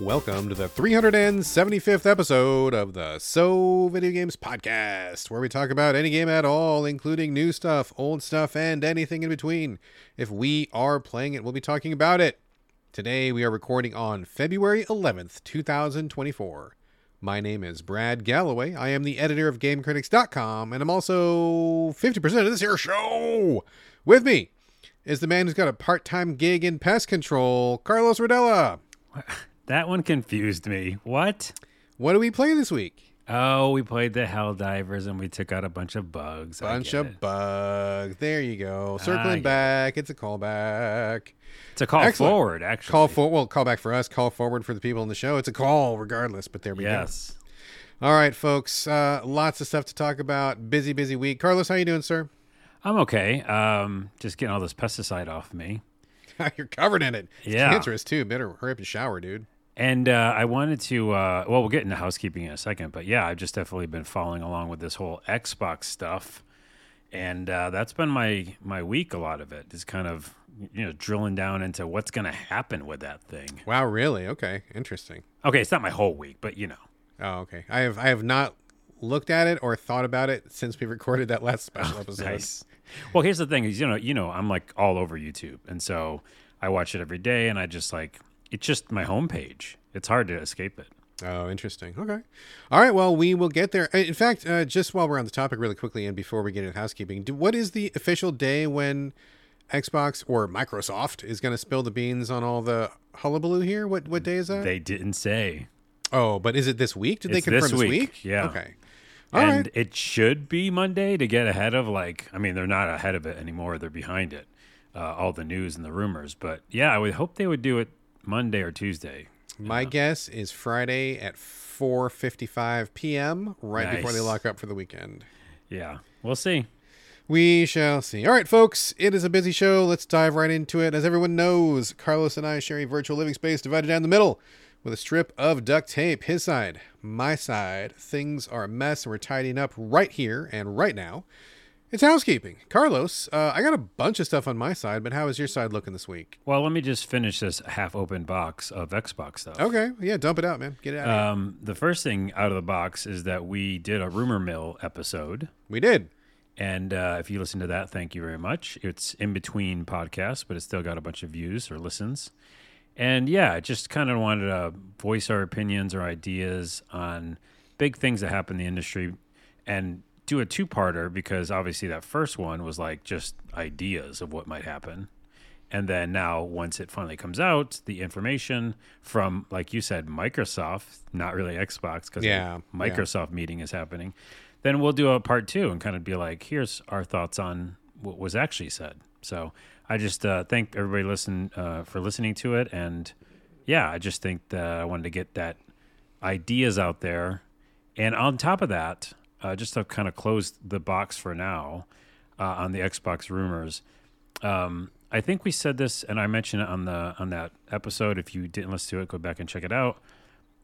Welcome to the 375th episode of the So Video Games Podcast, where we talk about any game at all, including new stuff, old stuff, and anything in between. If we are playing it, we'll be talking about it. Today we are recording on February 11th, 2024. My name is Brad Galloway. I am the editor of GameCritics.com, and I'm also 50% of this here show. With me is the man who's got a part time gig in pest control, Carlos Rodela. That one confused me. What? What do we play this week? Oh, we played the Helldivers and we took out a bunch of bugs. Bunch of bugs. There you go. Circling get back. It's a callback. It's a call Excellent. forward, actually. Call for well, call back for us. Call forward for the people in the show. It's a call regardless. But there we go. Yes. go. All right, folks. Uh, lots of stuff to talk about. Busy, busy week. Carlos, how you doing, sir? I'm okay. Um, just getting all this pesticide off me. You're covered in it. It's Yeah. cancerous too. Better hurry up and shower, dude. And uh, I wanted to, uh, well, we'll get into housekeeping in a second, but yeah, I've just definitely been following along with this whole Xbox stuff, and uh, that's been my my week. A lot of it is kind of you know drilling down into what's going to happen with that thing. Wow, really? Okay, interesting. Okay, it's not my whole week, but you know, Oh, okay. I have I have not looked at it or thought about it since we recorded that last special episode. Oh, Nice. Well, here's the thing: is you know, you know, I'm like all over YouTube, and so I watch it every day, and I just like it's just my homepage. It's hard to escape it. Oh, interesting. Okay. All right. Well, we will get there. In fact, uh, just while we're on the topic, really quickly, and before we get into housekeeping, do, what is the official day when Xbox or Microsoft is going to spill the beans on all the hullabaloo here? What what day is that? They didn't say, oh, but is it this week? Did they confirm this this week? week, yeah. Okay. All right. and it should be Monday to get ahead of like. I mean, they're not ahead of it anymore; they're behind it. Uh, all the news and the rumors, but yeah, I would hope they would do it Monday or Tuesday. My guess is Friday at 4:55 p.m. right before they lock up for the weekend. Yeah, we'll see. We shall see. All right, folks, it is a busy show. Let's dive right into it. As everyone knows, Carlos and I share a virtual living space divided down the middle with a strip of duct tape. His side, my side. Things are a mess, and we're tidying up right here and right now. It's housekeeping. Carlos, uh, I got a bunch of stuff on my side, but how is your side looking this week? Well, let me just finish this half-open box of Xbox stuff. Okay, yeah, dump it out, man. Get it out. of here. Um, the first thing out of the box is that we did a rumor mill episode. we did. And uh, if you listen to that, thank you very much. It's in between podcasts, but it's still got a bunch of views or listens. And yeah, I just kind of wanted to voice our opinions or ideas on big things that happen in the industry and do a two parter because obviously that first one was like just ideas of what might happen. And then now, once it finally comes out, the information from, like you said, Microsoft, not really Xbox, because Yeah, yeah. Microsoft meeting is happening. Then we'll do a part two and kind of be like, here's our thoughts on what was actually said. So I just uh, thank everybody listen uh, for listening to it, and yeah, I just think that I wanted to get that ideas out there. And on top of that, uh, just to kind of close the box for now uh, on the Xbox rumors, um, I think we said this, and I mentioned it on the on that episode. If you didn't listen to it, go back and check it out.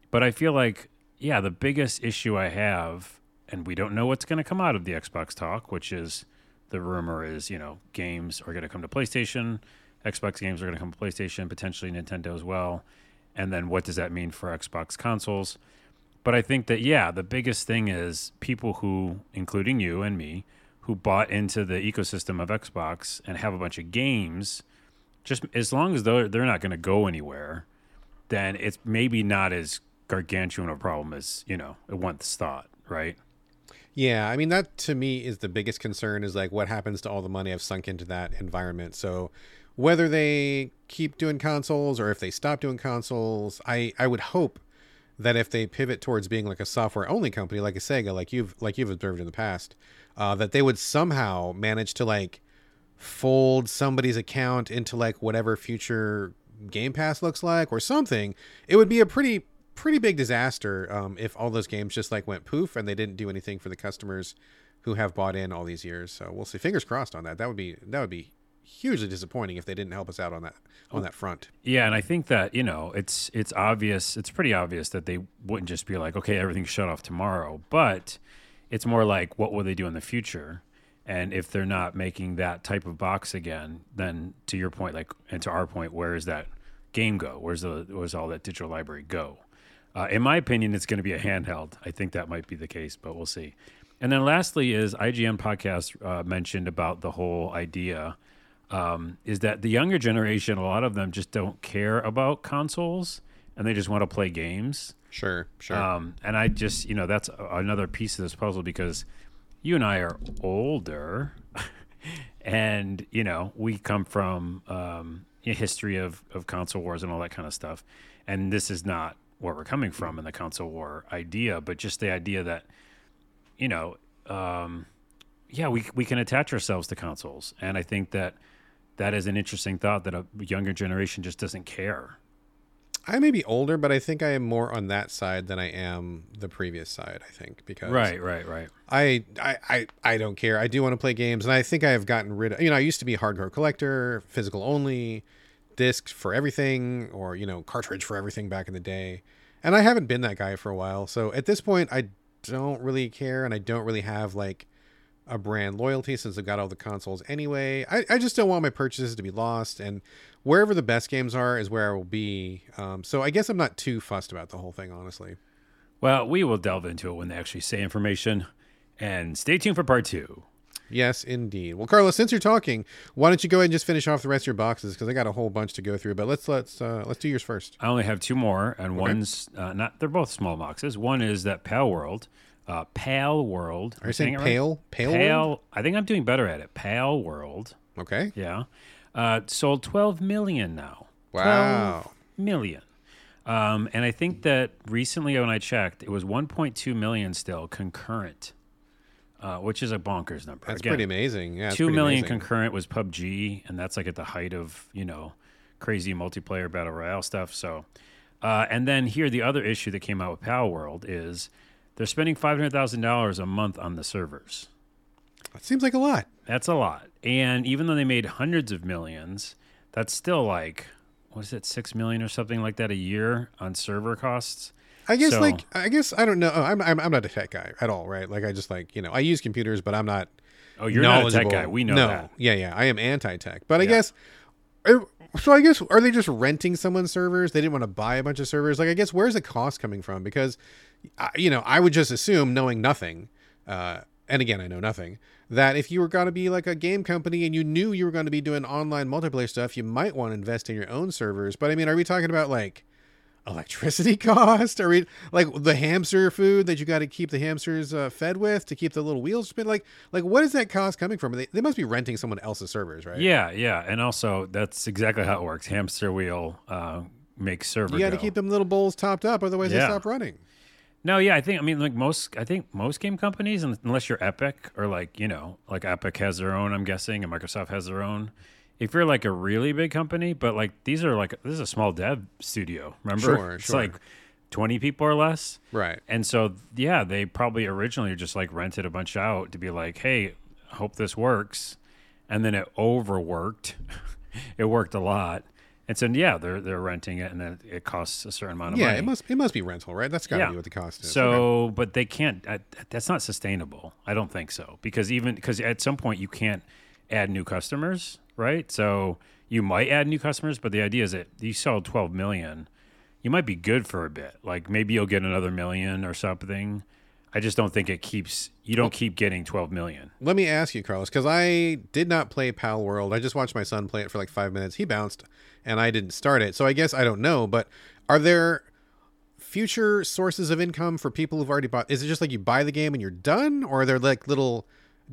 But I feel like, yeah, the biggest issue I have, and we don't know what's going to come out of the Xbox talk, which is the rumor is, you know, games are going to come to PlayStation, Xbox games are going to come to PlayStation, potentially Nintendo as well. And then what does that mean for Xbox consoles? But I think that, yeah, the biggest thing is people who, including you and me, who bought into the ecosystem of Xbox and have a bunch of games, just as long as they're, they're not going to go anywhere, then it's maybe not as gargantuan a problem as, you know, it once thought, right? Yeah, I mean that to me is the biggest concern is like what happens to all the money I've sunk into that environment. So whether they keep doing consoles or if they stop doing consoles, I I would hope that if they pivot towards being like a software only company like a Sega like you've like you've observed in the past, uh, that they would somehow manage to like fold somebody's account into like whatever future Game Pass looks like or something. It would be a pretty pretty big disaster um, if all those games just like went poof and they didn't do anything for the customers who have bought in all these years. So we'll see. Fingers crossed on that. That would be that would be hugely disappointing if they didn't help us out on that on that front. Yeah, and I think that you know it's it's obvious. It's pretty obvious that they wouldn't just be like, okay, everything's shut off tomorrow. But it's more like, what will they do in the future? And if they're not making that type of box again, then to your point, like, and to our point, where is that game go? Where's the where's all that digital library go? Uh, in my opinion, it's going to be a handheld. I think that might be the case, but we'll see. And then lastly, is IGN podcast uh, mentioned about the whole idea um, is that the younger generation, a lot of them just don't care about consoles and they just want to play games. Sure, sure. Um, and I just, you know, that's another piece of this puzzle because you and I are older, and you know, we come from um, a history of of console wars and all that kind of stuff. And this is not where we're coming from in the console war idea, but just the idea that, you know, um, yeah, we we can attach ourselves to consoles, and I think that that is an interesting thought that a younger generation just doesn't care. I may be older, but I think I am more on that side than I am the previous side. I think because Right, right, right. I, I, I, I don't care. I do want to play games, and I think I have gotten rid of. You know, I used to be a hardcore collector, physical only, disc for everything, or you know, cartridge for everything back in the day, and I haven't been that guy for a while. So at this point, I don't really care, and I don't really have like a brand loyalty since I've got all the consoles anyway. I, I just don't want my purchases to be lost, and wherever the best games are is where I will be. Um, so I guess I'm not too fussed about the whole thing, honestly. Well, we will delve into it when they actually say information. And stay tuned for part two. Yes, indeed. Well, Carlos, since you're talking, why don't you go ahead and just finish off the rest of your boxes because I got a whole bunch to go through. But let's let's uh, let's do yours first. I only have two more, and one's uh, not. They're both small boxes. One is that Pale World, uh, Pale World. Are you saying pale, pale, Pale. World? I think I'm doing better at it. Pale World. Okay. Yeah. Uh, sold 12 million now. Wow. 12 million. Um, and I think that recently when I checked, it was 1.2 million still concurrent, uh, which is a bonkers number. That's Again, pretty amazing. Yeah, Two million amazing. concurrent was PUBG, and that's like at the height of you know crazy multiplayer battle royale stuff. So, uh, and then here the other issue that came out with Power World is they're spending five hundred thousand dollars a month on the servers. That seems like a lot. That's a lot. And even though they made hundreds of millions, that's still like what is it, six million or something like that a year on server costs. I guess So- like I guess I don't know. I'm, I'm I'm not a tech guy at all, right? Like I just like you know I use computers, but I'm not. Oh, you're not a tech guy. We know no. that. Yeah, yeah. I am anti-tech, but I Yeah. guess. er, So I guess are they just renting someone's servers? They didn't want to buy a bunch of servers. Like I guess where's the cost coming from? Because, you know, I would just assume knowing nothing, uh, and again I know nothing, that if you were going to be like a game company and you knew you were going to be doing online multiplayer stuff, you might want to invest in your own servers. But I mean, are we talking about like? electricity cost? Are we like the hamster food that you got to keep the hamsters uh, fed with to keep the little wheels spin? Like, like what is that cost coming from? They, they must be renting someone else's servers, right? Yeah, yeah, and also that's exactly how it works. Hamster wheel uh, makes server. You got to keep them little bowls topped up, otherwise they stop running. No, yeah, I think I mean like most I think most game companies unless you're Epic or like, you know, like Epic has their own, I'm guessing, and Microsoft has their own. If you're like a really big company, but like these are like this is a small dev studio, remember? Sure, it's sure. like 20 people or less. Right. And so yeah, they probably originally just like rented a bunch out to be like, "Hey, hope this works." And then it overworked. it worked a lot. And so yeah, they're they're renting it and then it costs a certain amount of Yeah, money. Yeah, it must it must be rental, right? That's got to Yeah. be what the cost is. So, Okay. but they can't. That's not sustainable. I don't think so because even because at some point you can't add new customers, right? So you might add new customers, but the idea is that you sell 12 million, you might be good for a bit. Like maybe you'll get another million or something. I just don't think it keeps. You don't keep getting 12 million. let me ask you, Carlos, because I did not play Palworld. I just watched my son play it for like five minutes. He bounced, and I didn't start it. So I guess I don't know. But are there future sources of income for people who've already bought? Is it just like you buy the game and you're done, or are there like little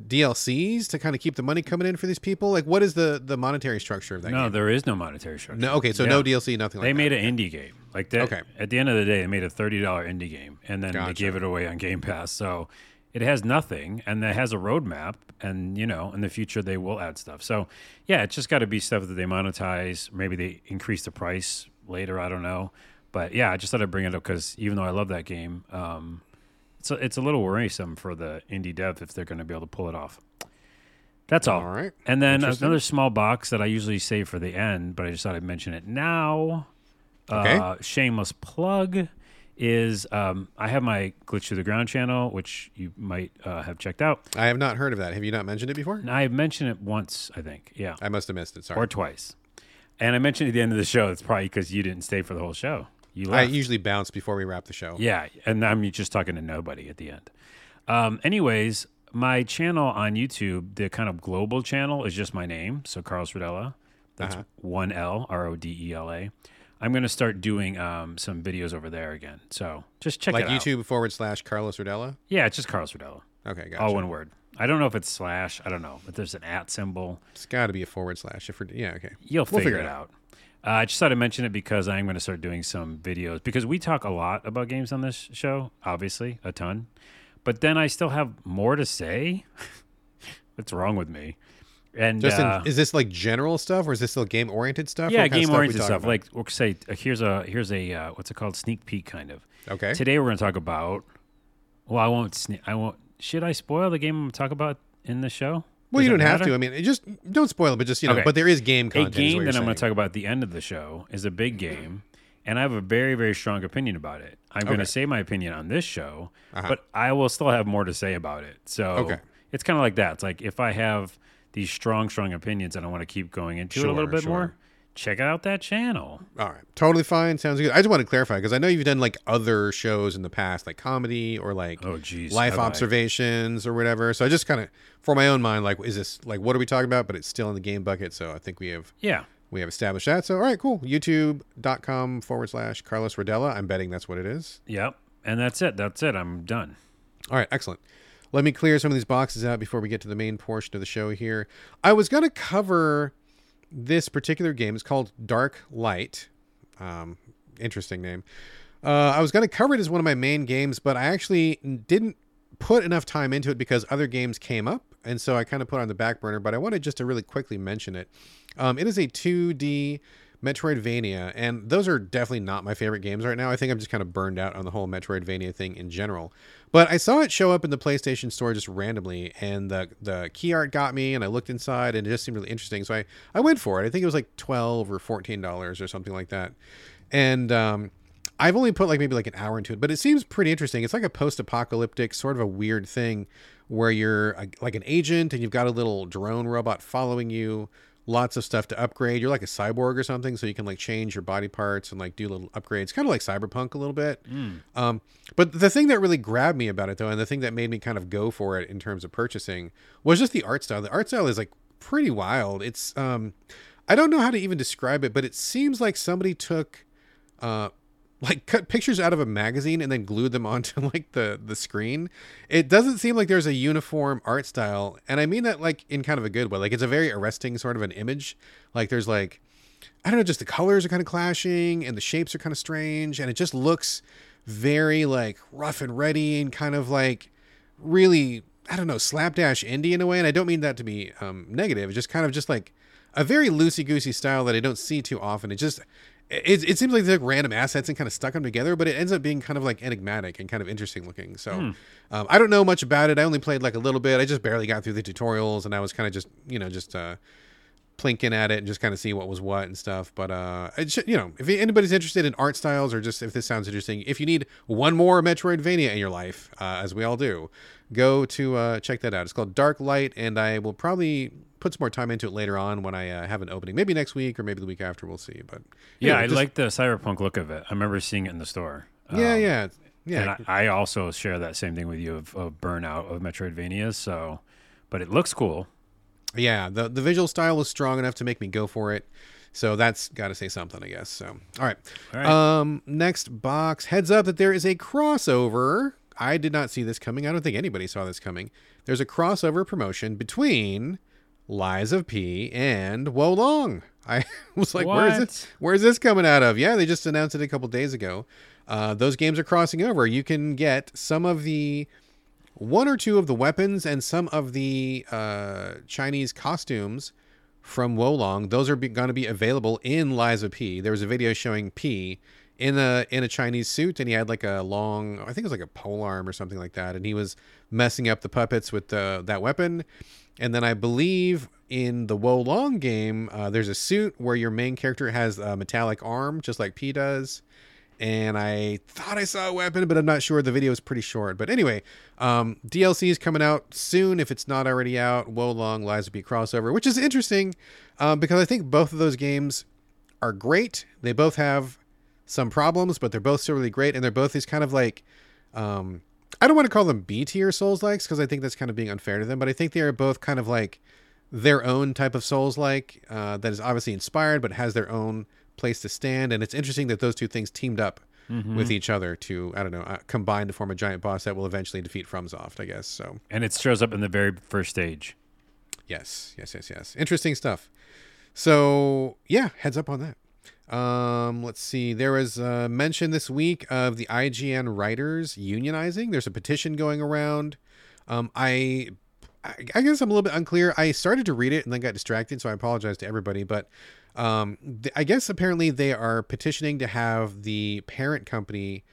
DLCs to kind of keep the money coming in for these people? Like, what is the the monetary structure of that? No, game? there is no monetary structure. no. Okay, so Yeah. no DLC, nothing like They that. made an indie game. Like that. Okay. At the end of the day, they made a thirty dollar indie game, and then they gave it away on Game Pass. So it has nothing, and it has a roadmap. And you know, in the future, they will add stuff. So yeah, it's just got to be stuff that they monetize. Maybe they increase the price later. I don't know. But yeah, I just thought I'd bring it up because even though I love that game, um, it's a, it's a little worrisome for the indie dev if they're going to be able to pull it off. That's all. All right. And then another small box that I usually save for the end, but I just thought I'd mention it now. Okay. Uh, shameless plug is um, I have my Glitch to the Ground channel, which you might uh, have checked out. I have not heard of that. Have you not mentioned it before? I mentioned it once, I think. Yeah. I must have missed it. Sorry. Or twice. And I mentioned it at the end of the show, it's probably because you didn't stay for the whole show. You I usually bounce before we wrap the show. Yeah, and I'm just talking to nobody at the end. Um, anyways, my channel on YouTube, the kind of global channel, is just my name. So Carlos Rodela. That's Uh-huh. one L, R O D E L A. I'm going to start doing um, some videos over there again. So just check out Like it out. YouTube forward slash Carlos Rodela. Yeah, it's just Carlos Rodela. Okay, gotcha. All one word. I don't know if it's slash. I don't know. But there's an at symbol. It's got to be a forward slash. If we're yeah, okay. You'll We'll figure, figure it it out. Uh, I just thought I'd mention it because I'm going to start doing some videos because we talk a lot about games on this show, obviously, a ton. But then I still have more to say. What's wrong with me? And Justin, uh, is this like general stuff or is this still game oriented stuff? yeah, What kind of game oriented stuff. about? Like we'll say, uh, here's a here's a uh, what's it called? Sneak peek, kind of. okay, Today we're going to talk about. Well, I won't. Sne- I won't. Should I spoil the game I'm going to talk about in the show? Well, Does you don't have matter? to. I mean, it just don't spoil it, but just you know. Okay. But there is game content. is game that I'm going to talk about at the end of the show is a big game, and I have a very, very strong opinion about it. I'm going to say my opinion on this show, Uh-huh. but I will still have more to say about it. So Okay. it's kind of like that. It's like if I have these strong, strong opinions and I want to keep going into it a little bit sure. more, check out that channel. All right, totally fine. Sounds good. I just want to clarify because I know you've done like other shows in the past, like comedy or like Oh, geez. life I? observations or whatever. So I just kind of, for my own mind, like, is this like what are we talking about? But it's still in the game bucket. So I think we have Yeah. we have established that. So all right, cool. YouTube.com forward slash Carlos Rodela. I'm betting that's what it is. Yep. And that's it. That's it. I'm done. All right, excellent. Let me clear some of these boxes out before we get to the main portion of the show here. I was going to cover this particular game. is called Dark Light. Um, interesting name. Uh, I was going to cover it as one of my main games, but I actually didn't put enough time into it because other games came up. And so I kind of put on the back burner, but I wanted just to really quickly mention it. Um, it is a 2D Metroidvania, and those are definitely not my favorite games right now. I think I'm just kind of burned out on the whole Metroidvania thing in general. But I saw it show up in the PlayStation Store just randomly, and the the key art got me, and I looked inside, and it just seemed really interesting. So I I went for it. I think it was like twelve or fourteen dollars or something like that, and um, I've only put like maybe like an hour into it, but it seems pretty interesting. It's like a post-apocalyptic sort of a weird thing where you're a, like an agent and you've got a little drone robot following you. Lots of stuff to upgrade. You're like a cyborg or something, so you can like change your body parts and like do little upgrades, kind of like Cyberpunk a little bit. Um, but the thing that really grabbed me about it, though, and the thing that made me kind of go for it in terms of purchasing, was just the art style. The art style is like pretty wild. It's um, I don't know how to even describe it, but it seems like somebody took uh like cut pictures out of a magazine and then glued them onto like the the screen. It doesn't seem like there's a uniform art style and i mean that like in kind of a good way. Like it's a very arresting sort of an image. Like there's like i don't know just the colors are kind of clashing and the shapes are kind of strange and it just looks very like rough and ready and kind of like really i don't know slapdash indie in a way. And i don't mean that to be um negative. It's just kind of just like a very loosey goosey style that i don't see too often. It just it, it seems like they're like random assets and kind of stuck them together, but it ends up being kind of like enigmatic and kind of interesting looking. So um, I don't know much about it. I only played like a little bit. I just barely got through the tutorials, and I was kind of just you know just uh, plinking at it and just kind of see what was what and stuff. But uh, should, you know, if anybody's interested in art styles or just if this sounds interesting, if you need one more Metroidvania in your life, uh, as we all do, go to uh, check that out. It's called Dark Light, and I will probably put some more time into it later on when I uh, have an opening, maybe next week or maybe the week after. We'll see. But Yeah, anyway, I just- like the cyberpunk look of it. I remember seeing it in the store. Yeah, Um, yeah, yeah. And I, I also share that same thing with you of, of burnout of Metroidvania. So, but it looks cool. yeah, the the visual style was strong enough to make me go for it. So that's got to say something, I guess. So, all right. All right. Um, next box. Heads up that there is a crossover. I did not see this coming. I don't think anybody saw this coming. There's a crossover promotion between Lies of P and Wo Long. I was like, where is What? this? Where's this coming out of? Yeah, they just announced it a couple days ago. Uh, those games are crossing over. You can get some of the one or two of the weapons and some of the uh, Chinese costumes from Wo Long. Those are going to be available in Lies of P. There was a video showing P in a in a Chinese suit, and he had like a long, I think it was like a pole arm or something like that, and he was messing up the puppets with the, that weapon. And then I believe in the Wo Long game, uh, there's a suit where your main character has a metallic arm, just like P does and I thought I saw a weapon, but I'm not sure. The video is pretty short. But anyway, um, DLC is coming out soon if it's not already out. Wo Long Lies of P crossover, which is interesting um, because I think both of those games are great. They both have some problems, but they're both still really great, and they're both these kind of like, um, I don't want to call them B tier Souls likes because I think that's kind of being unfair to them, but I think they are both kind of like their own type of Souls like uh, that is obviously inspired, but has their own place to stand. And it's interesting that those two things teamed up Mm-hmm. with each other to I don't know uh, combine to form a giant boss that will eventually defeat FromSoft. I guess so. And it shows up in the very first stage. Yes, yes, yes, yes. Interesting stuff. So yeah, heads up on that. Um, let's see. There was a mention this week of the IGN writers unionizing. There's a petition going around. Um, I, I guess I'm a little bit unclear. I started to read it and then got distracted, so I apologize to everybody. But um, th- I guess apparently they are petitioning to have the parent company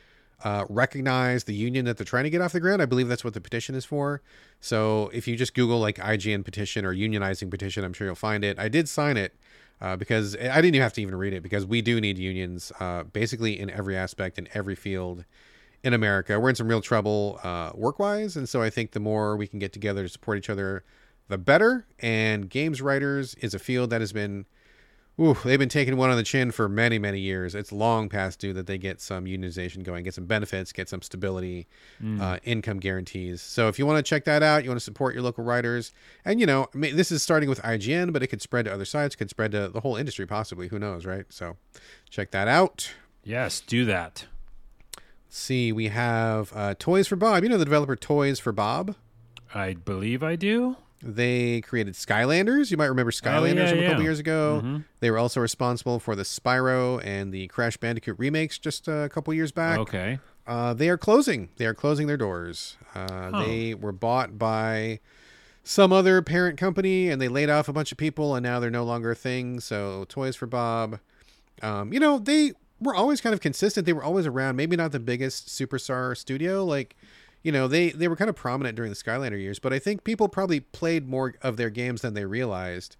uh, recognize the union that they're trying to get off the ground. I believe that's what the petition is for. So if you just Google like IGN petition or unionizing petition, I'm sure you'll find it. I did sign it uh, because I didn't even have to even read it because we do need unions uh, basically in every aspect, in every field in America. We're in some real trouble uh, work wise. And so I think the more we can get together to support each other, the better. And games writers is a field that has been Ooh, they've been taking one on the chin for many, many years. It's long past due that they get some unionization going, get some benefits, get some stability, uh, income guarantees. So if you want to check that out, you want to support your local writers, and you know, I mean, this is starting with IGN, but it could spread to other sites, could spread to the whole industry, possibly. Who knows, right? So check that out. Yes, do that. Let's see, we have uh, Toys for Bob. You know the developer Toys for Bob. I believe I do. They created Skylanders. You might remember Skylanders yeah, from a couple yeah. years ago. Mhm. They were also responsible for the Spyro and the Crash Bandicoot remakes just a couple years back. Okay. Uh, they are closing. They are closing their doors. Uh. They were bought by some other parent company, and they laid off a bunch of people, and now they're no longer a thing. So, Toys for Bob, um, you know, they were always kind of consistent. They were always around. Maybe not the biggest superstar studio, like you know, they they were kind of prominent during the Skylander years, but I think people probably played more of their games than they realized.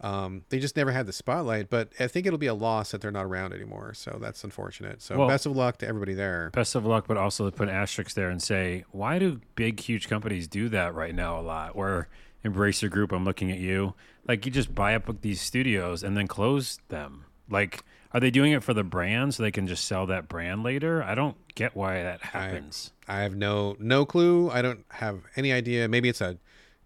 Um, they just never had the spotlight, but I think it'll be a loss that they're not around anymore. So that's unfortunate. So Well- best of luck to everybody there. Best of luck, but also to put an asterisk there and say, why do big, huge companies do that right now a lot? Where Embracer Group, I'm looking at you, like you just buy up these studios and then close them. Like, are they doing it for the brand so they can just sell that brand later? I don't get why that happens. I have no no clue. I don't have any idea. Maybe it's a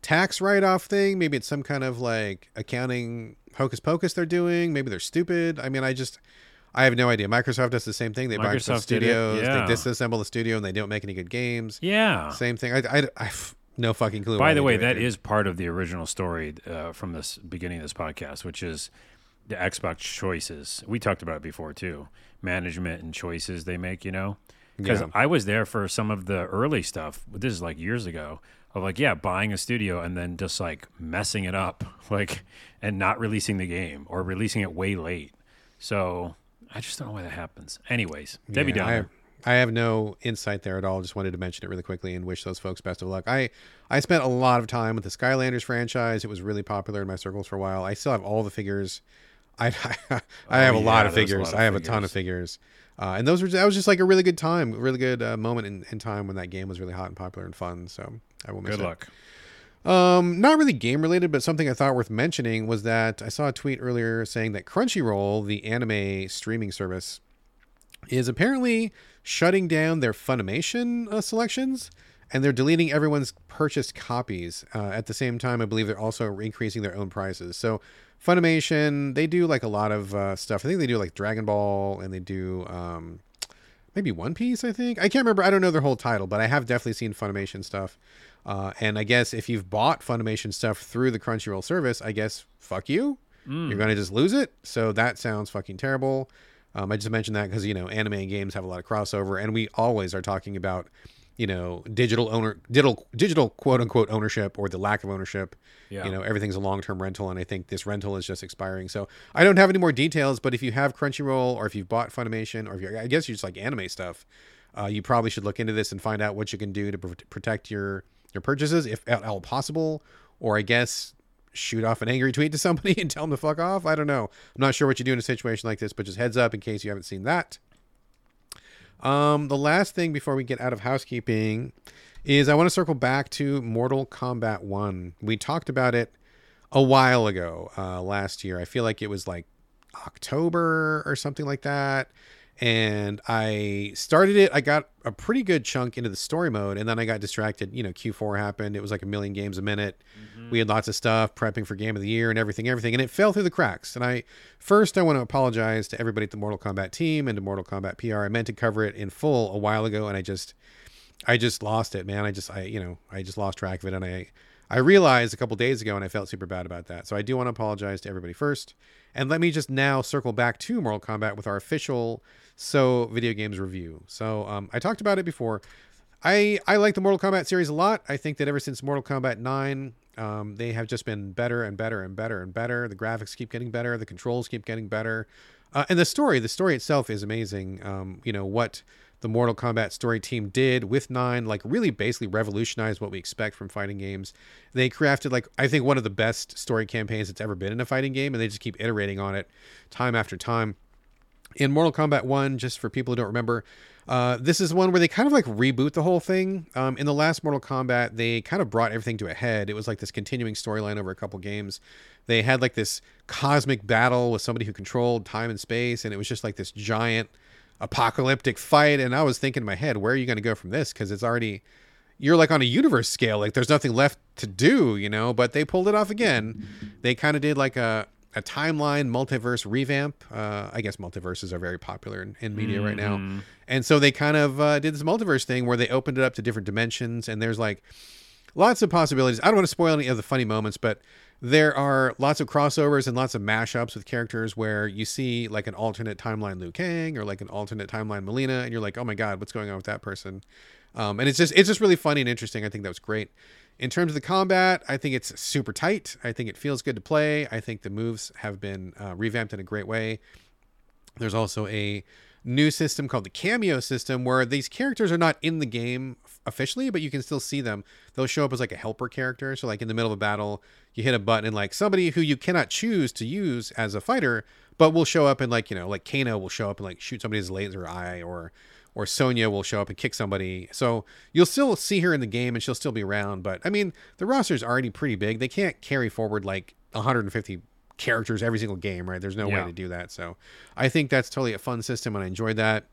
tax write off thing. Maybe it's some kind of like accounting hocus pocus they're doing. Maybe they're stupid. I mean, I just I have no idea. Microsoft does the same thing. They buy some Microsoft studios. yeah. They disassemble the studio and they don't make any good games. yeah. Same thing. I, I, I have no fucking clue. By the way, that dude. part of the original story uh, from this beginning of this podcast, which is the Xbox choices. We talked about it before too, management and choices they make. You know, because Yeah. I was there for some of the early stuff. This is like years ago. Of like, yeah, buying a studio and then just like messing it up, like, and not releasing the game or releasing it way late. So I just don't know why that happens. Anyways, Debbie Yeah, I, Downer. I have no insight there at all. Just wanted to mention it really quickly and wish those folks best of luck. I I spent a lot of time with the Skylanders franchise. It was really popular in my circles for a while. I still have all the figures. I I oh, have a Oh, yeah, lot of a figures. lot of I have a ton of figures. Uh, and those were that was just like a really good time, really good uh, moment in, in time when that game was really hot and popular and fun. So I will miss Good it. luck. Um, not really game related, but something I thought worth mentioning was that I saw a tweet earlier saying that Crunchyroll, the anime streaming service, is apparently shutting down their Funimation uh, selections and they're deleting everyone's purchased copies. Uh, at the same time, I believe they're also increasing their own prices. So Funimation, they do like a lot of uh, stuff. I think they do like Dragon Ball and they do um, maybe One Piece. I think I can't remember. I don't know their whole title, but I have definitely seen Funimation stuff. Uh, and I guess if you've bought Funimation stuff through the Crunchyroll service, I guess fuck you. You're gonna just lose it. So that sounds fucking terrible. Um, I just mentioned that because you know anime and games have a lot of crossover, and we always are talking about you know digital owner digital digital quote unquote ownership or the lack of ownership. Yeah. You know everything's a long term rental, and I think this rental is just expiring. So I don't have any more details, but if you have Crunchyroll or if you've bought Funimation or if you're, I guess you just like anime stuff, uh, you probably should look into this and find out what you can do to pr- protect your your purchases if at all possible, or I guess shoot off an angry tweet to somebody and tell them to fuck off. I don't know. I'm not sure what you do in a situation like this, but just heads up in case you haven't seen that. Um, the last thing before we get out of housekeeping is I want to circle back to Mortal Kombat 1. We talked about it a while ago uh, last year. I feel like it was like October or something like that. And I started it. I got a pretty good chunk into the story mode, and then I got distracted. You know, Q4 happened. It was like a million games a minute. Mm-hmm. We had lots of stuff prepping for Game of the Year and everything, everything, and it fell through the cracks. And I first I want to apologize to everybody at the Mortal Kombat team and to Mortal Kombat PR. I meant to cover it in full a while ago, and I just I just lost it, man. I just I you know I just lost track of it, and I I realized a couple days ago, and I felt super bad about that. So I do want to apologize to everybody first. And let me just now circle back to Mortal Kombat with our official So Video Games review. So um, I talked about it before. I I like the Mortal Kombat series a lot. I think that ever since Mortal Kombat 9, um, they have just been better and better and better and better. The graphics keep getting better. The controls keep getting better. Uh, and the story, the story itself is amazing. Um, you know what the Mortal Kombat story team did with Nine, like really basically revolutionized what we expect from fighting games. They crafted like I think one of the best story campaigns that's ever been in a fighting game, and they just keep iterating on it time after time. In Mortal Kombat One, just for people who don't remember, uh, this is one where they kind of like reboot the whole thing. Um, in the last Mortal Kombat, they kind of brought everything to a head. It was like this continuing storyline over a couple games. They had like this cosmic battle with somebody who controlled time and space, and it was just like this giant apocalyptic fight and i was thinking in my head where are you going to go from this because it's already you're like on a universe scale like there's nothing left to do you know but they pulled it off again they kind of did like a, a timeline multiverse revamp uh, i guess multiverses are very popular in, in media mm-hmm. right now mm-hmm. and so they kind of uh, did this multiverse thing where they opened it up to different dimensions and there's like lots of possibilities i don't want to spoil any of the funny moments but there are lots of crossovers and lots of mashups with characters where you see like an alternate timeline Liu Kang or like an alternate timeline Mileena, and you're like, oh my god, what's going on with that person? Um, and it's just it's just really funny and interesting. I think that was great. In terms of the combat, I think it's super tight. I think it feels good to play. I think the moves have been uh, revamped in a great way. There's also a new system called the cameo system where these characters are not in the game officially, but you can still see them. They'll show up as like a helper character. So like in the middle of a battle, you hit a button and like somebody who you cannot choose to use as a fighter, but will show up and like, you know, like Kano will show up and like shoot somebody's laser eye or or Sonya will show up and kick somebody. So you'll still see her in the game and she'll still be around, but I mean, the roster is already pretty big. They can't carry forward like 150 characters every single game, right? There's no yeah. way to do that. So I think that's totally a fun system and I enjoyed that.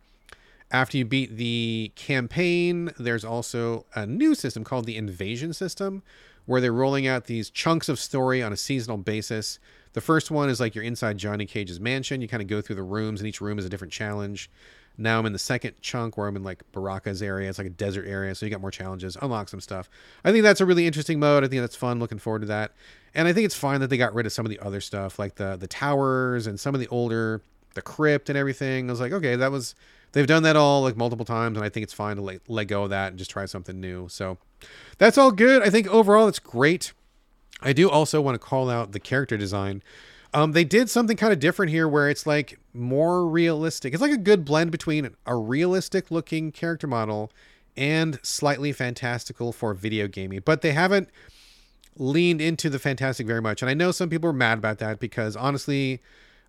After you beat the campaign, there's also a new system called the Invasion System, where they're rolling out these chunks of story on a seasonal basis. The first one is like you're inside Johnny Cage's mansion. You kind of go through the rooms, and each room is a different challenge. Now I'm in the second chunk where I'm in like Baraka's area. It's like a desert area, so you got more challenges, unlock some stuff. I think that's a really interesting mode. I think that's fun. Looking forward to that. And I think it's fine that they got rid of some of the other stuff, like the the towers and some of the older the crypt and everything. I was like, okay, that was they've done that all like multiple times, and I think it's fine to let, let go of that and just try something new. So that's all good. I think overall it's great. I do also want to call out the character design. Um, they did something kind of different here where it's like more realistic. It's like a good blend between a realistic looking character model and slightly fantastical for video gaming, but they haven't leaned into the fantastic very much. And I know some people are mad about that because honestly,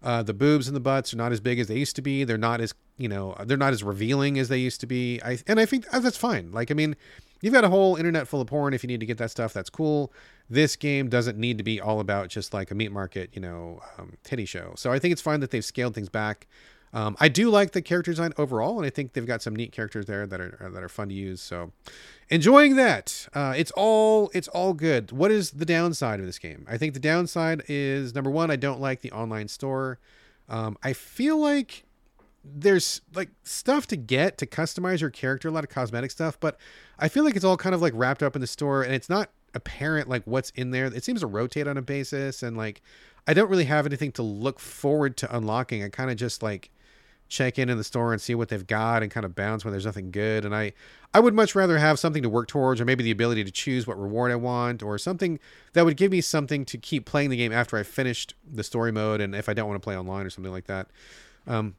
uh, the boobs and the butts are not as big as they used to be. They're not as you know they're not as revealing as they used to be. I and I think that's fine. Like I mean, you've got a whole internet full of porn. If you need to get that stuff, that's cool. This game doesn't need to be all about just like a meat market, you know, um, titty show. So I think it's fine that they've scaled things back. Um, I do like the character design overall, and I think they've got some neat characters there that are that are fun to use. So, enjoying that. Uh, it's all it's all good. What is the downside of this game? I think the downside is number one. I don't like the online store. Um, I feel like there's like stuff to get to customize your character, a lot of cosmetic stuff, but I feel like it's all kind of like wrapped up in the store, and it's not apparent like what's in there. It seems to rotate on a basis, and like I don't really have anything to look forward to unlocking. I kind of just like check in in the store and see what they've got and kind of bounce when there's nothing good and i i would much rather have something to work towards or maybe the ability to choose what reward i want or something that would give me something to keep playing the game after i finished the story mode and if i don't want to play online or something like that um,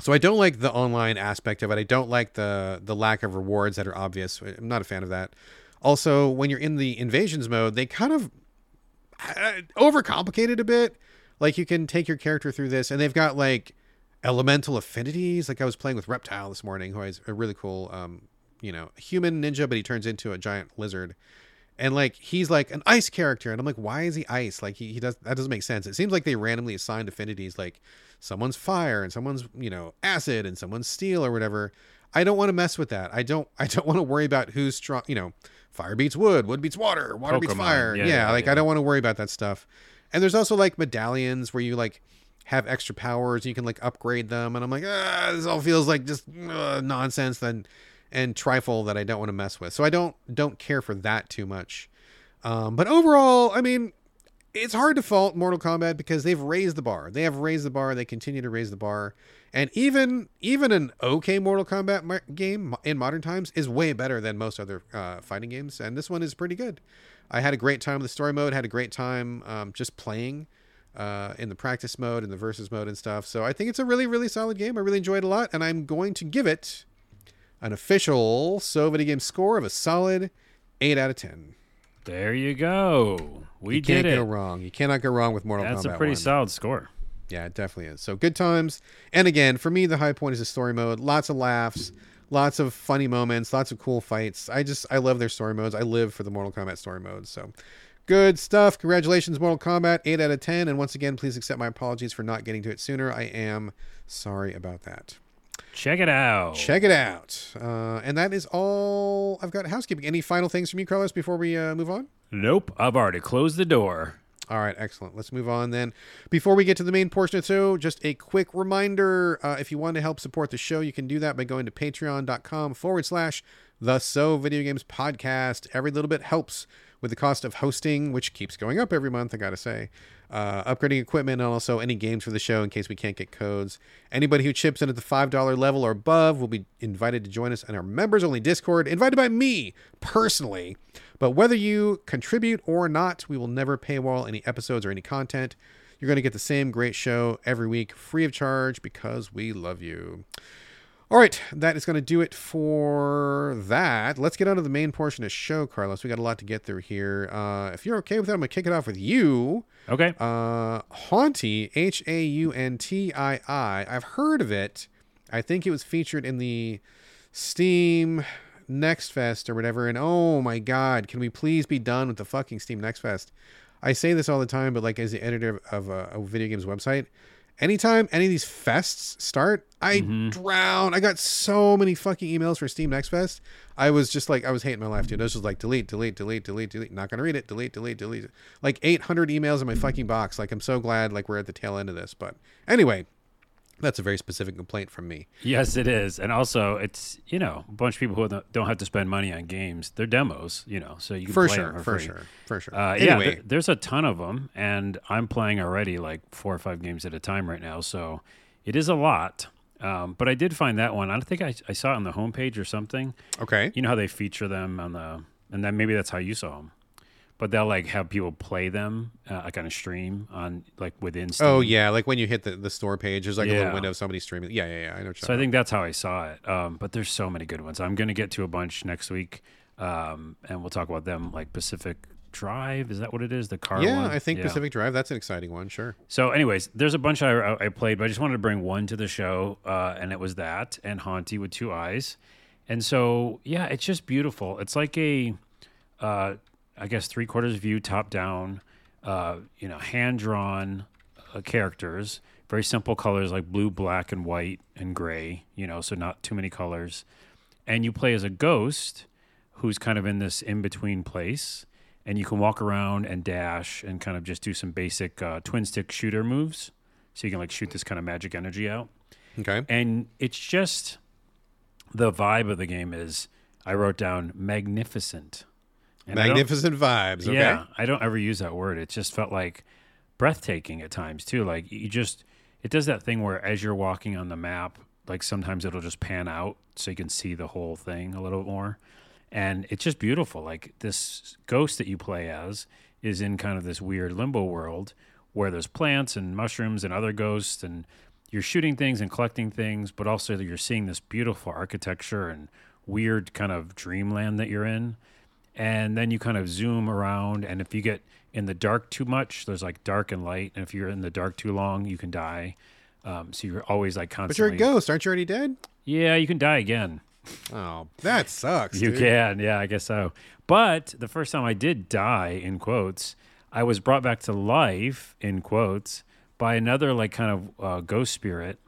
so i don't like the online aspect of it. I don't like the the lack of rewards that are obvious. I'm not a fan of that. Also when you're in the invasions mode they kind of uh, overcomplicated a bit. Like you can take your character through this and they've got like elemental affinities. Like I was playing with Reptile this morning, who is a really cool, um, you know, human ninja, but he turns into a giant lizard. and like he's like an ice character and i'm like why is he ice? Like he, he does that doesn't make sense. It seems like they randomly assigned affinities like someone's fire and someone's you know acid and someone's steel or whatever. I don't want to mess with that. I don't i don't want to worry about who's strong you know fire beats wood wood beats water water beats fire. Yeah, yeah, yeah, like yeah. i don't want to worry about that stuff. And there's also like medallions where you like have extra powers you can like upgrade them. And i'm like ah, this all feels like just uh, nonsense and and trifle that i don't want to mess with. So i don't don't care for that too much. Um, but overall i mean it's hard to fault mortal kombat because they've raised the bar. They have raised the bar. They continue to raise the bar. And even even an okay mortal kombat game in modern times is way better than most other uh, fighting games. And this one is pretty good. I had a great time with the story mode had a great time um, just playing uh, in the practice mode and the versus mode and stuff. So i think it's a really really solid game. I really enjoyed it a lot. And i'm going to give it an official so video game score of a solid 8 out of 10 There you go. We you did can't it. go wrong you cannot go wrong with mortal That's kombat That's a pretty 1. solid score. Yeah, it definitely is. So good times. And again, for me, the high point is the story mode. Lots of laughs, lots of funny moments, lots of cool fights. I just I love their story modes. I live for the Mortal Kombat story modes. So good stuff. Congratulations, Mortal Kombat. Eight out of ten. And once again, please accept my apologies for not getting to it sooner. I am sorry about that. Check it out. Check it out. Uh, and that is all I've got housekeeping. Any final things from you, Carlos, before we uh, move on? Nope. I've already closed the door. All right, excellent. Let's move on then. Before we get to the main portion of the show, just a quick reminder uh, if you want to help support the show, you can do that by going to patreon.com forward slash the So Video Games Podcast. Every little bit helps with the cost of hosting, which keeps going up every month, I got to say. Uh, upgrading equipment and also any games for the show in case we can't get codes. Anybody who chips in at the $5 level or above will be invited to join us in our members only Discord, invited by me personally. But whether you contribute or not, we will never paywall any episodes or any content. You're going to get the same great show every week, free of charge, because we love you. All right, that is going to do it for that. Let's get on to the main portion of the show, Carlos. We got a lot to get through here. Uh, if you're okay with that, I'm going to kick it off with you. Okay. Uh, Hauntii, H A U N T I I. I've heard of it. I think it was featured in the Steam Next Fest or whatever. And oh my God, can we please be done with the fucking Steam Next Fest? I say this all the time, but like as the editor of a, a video games website, anytime any of these fests start, I mm-hmm. drown. I got so many fucking emails for Steam Next Fest. I was just like, I was hating my life, dude. I was just like, delete, delete, delete, delete, delete. Not gonna read it. Delete, delete, delete. Like 800 emails in my fucking box. Like I'm so glad like we're at the tail end of this. But anyway, that's a very specific complaint from me. Yes, it is. And also, it's, you know, a bunch of people who don't- have to spend money on games. They're demos, you know, so you can For play sure, them for free. sure, for sure. Uh, Yeah, anyway, th- there's a ton of them, and I'm playing already like four or five games at a time right now. So it is a lot. Um, but I did find that one. I don't think I, I saw it on the homepage or something. okay. You know how they feature them on the, and then maybe that's how you saw them. But they'll like have people play them uh, like on a stream on like within. Steam. Oh yeah, like when you hit the, the store page, there's like a little window of somebody streaming. Yeah, yeah, yeah. I know. So I think that's how I saw it. Um, but there's so many good ones. I'm gonna get to a bunch next week, um, and we'll talk about them. Like Pacific Drive, is that what it is? The car. yeah, one? I think Yeah. Pacific Drive. That's an exciting one. Sure. So, anyways, there's a bunch I, I I played, but I just wanted to bring one to the show, uh, and it was that and Hauntii with two eyes. And so, yeah, it's just beautiful. It's like a, uh, I guess, three quarters view, top down, uh, you know, hand drawn uh, characters, very simple colors like blue, black, and white and gray, you know, so not too many colors. And you play as a ghost who's kind of in this in between place. And you can walk around and dash and kind of just do some basic uh, twin stick shooter moves. So you can like shoot this kind of magic energy out Okay. and it's just the vibe of the game is I wrote down magnificent. And Magnificent vibes. Okay. Yeah, I don't ever use that word. It just felt like breathtaking at times too. Like you just it does that thing where as you're walking on the map, like sometimes it'll just pan out so you can see the whole thing a little more. And it's just beautiful. Like this ghost that you play as is in kind of this weird limbo world where there's plants and mushrooms and other ghosts and you're shooting things and collecting things, but also you're seeing this beautiful architecture and weird kind of dreamland that you're in and then you kind of zoom around and if you get in the dark too much there's like dark and light and if you're in the dark too long you can die um, so you're always like constantly. But you're a ghost. Aren't you already dead? yeah you can die again Oh, that sucks. You dude. can, yeah, I guess so. But the first time I did die, in quotes, I was brought back to life, in quotes, by another like kind of uh, ghost spirit,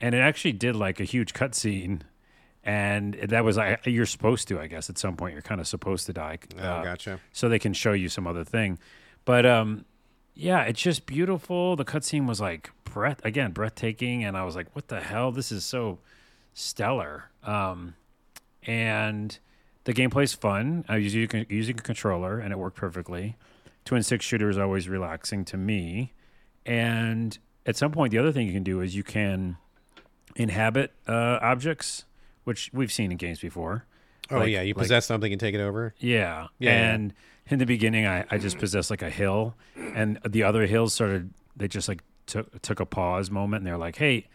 and it actually did like a huge cutscene, and that was I, you're supposed to, I guess, at some point you're kind of supposed to die. Oh, uh, gotcha. so they can show you some other thing. But um, yeah, it's just beautiful. The cutscene was like breath again, breathtaking, and I was like, "What the hell? This is so stellar." Um, and the gameplay's fun. I was using, using a controller, and it worked perfectly. Twin stick shooter is always relaxing to me. And at some point, the other thing you can do is you can inhabit uh, objects, which we've seen in games before. Oh Like- yeah, you like- possess something and take it over. yeah. Yeah, yeah. And in the beginning, I, I just possessed like a hill, and the other hills started, they just like took, took a pause moment, and they're like, hey,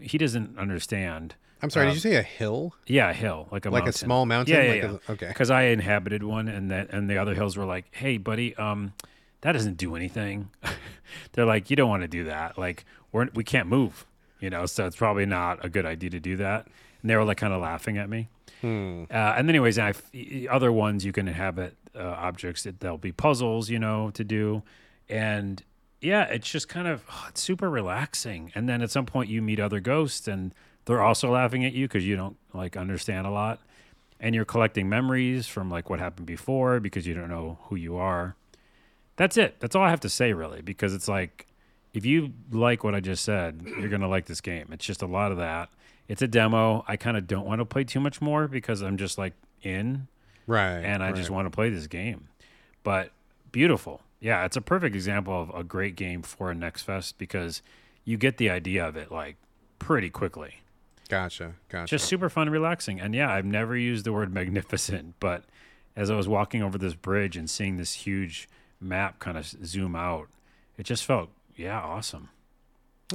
he doesn't understand. I'm sorry. Um, did you say a hill? Yeah, a hill, like a Like a small mountain? Yeah, yeah, Like yeah. a- okay. Because I inhabited one, and that and the other hills were like, "Hey, buddy, um, that doesn't do anything." They're like, "You don't want to do that. Like, we're we can't move, you know. So it's probably not a good idea to do that." And they were like kind of laughing at me. Hmm. Uh, and anyways, I other ones you can inhabit uh, objects. That there'll be puzzles, you know, to do, and yeah, it's just kind of oh, it's super relaxing. And then at some point you meet other ghosts, and they're also laughing at you because you don't like understand a lot, and you're collecting memories from like what happened before because you don't know who you are. That's it. That's all I have to say, really, because it's like if you like what I just said, you're gonna like this game. It's just a lot of that. It's a demo. I kind of don't want to play too much more because I'm just like in Right. and I just want to play this game. But beautiful. Yeah, it's a perfect example of a great game for a Next Fest because you get the idea of it like pretty quickly. Gotcha. Gotcha. Just super fun relaxing. And yeah, I've never used the word magnificent, but as I was walking over this bridge and seeing this huge map kind of zoom out, it just felt yeah, awesome.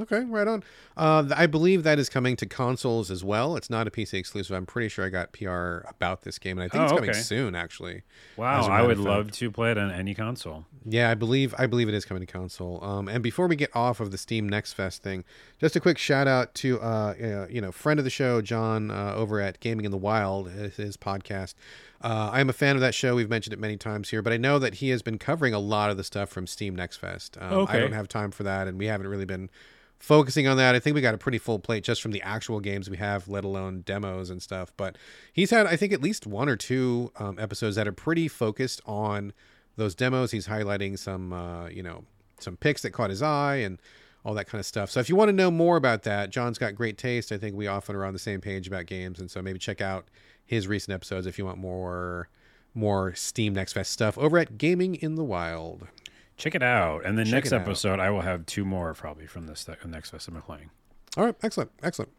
Okay, right on. Uh, I believe that is coming to consoles as well. It's not a PC exclusive. I'm pretty sure I got PR about this game, and I think Oh, it's coming okay. soon. Actually, Wow, I would love to play it on any console. yeah, I believe I believe it is coming to console. Um, and before we get off of the Steam Next Fest thing, just a quick shout out to uh, uh you know friend of the show John uh, over at Gaming in the Wild, his, his podcast. Uh, I am a fan of that show. We've mentioned it many times here, but I know that he has been covering a lot of the stuff from Steam Next Fest. Um, I don't have time for that, and we haven't really been focusing on that. I think we got a pretty full plate just from the actual games we have, let alone demos and stuff. But he's had, I think, at least one or two um, episodes that are pretty focused on those demos. He's highlighting some, uh, you know, some picks that caught his eye and all that kind of stuff. So if you want to know more about that, John's got great taste. I think we often are on the same page about games, and so maybe check out his recent episodes if you want more more Steam Next Fest stuff over at Gaming in the Wild. Check it out. And the Check next it out. episode, I will have two more probably from this th- next fest I'm playing. All right, excellent, excellent.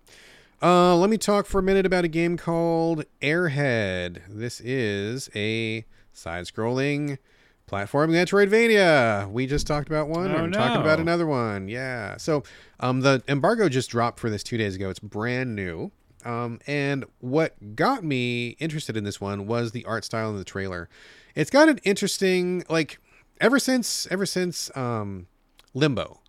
Uh, let me talk for a minute about a game called Airhead. This is a side-scrolling platform Metroidvania. We just talked about one. Oh, I'm talking about another one. Yeah. So, um, the embargo just dropped for this two days ago. It's brand new. Um, and what got me interested in this one was the art style in the trailer. It's got an interesting, like, ever since, ever since, um, Limbo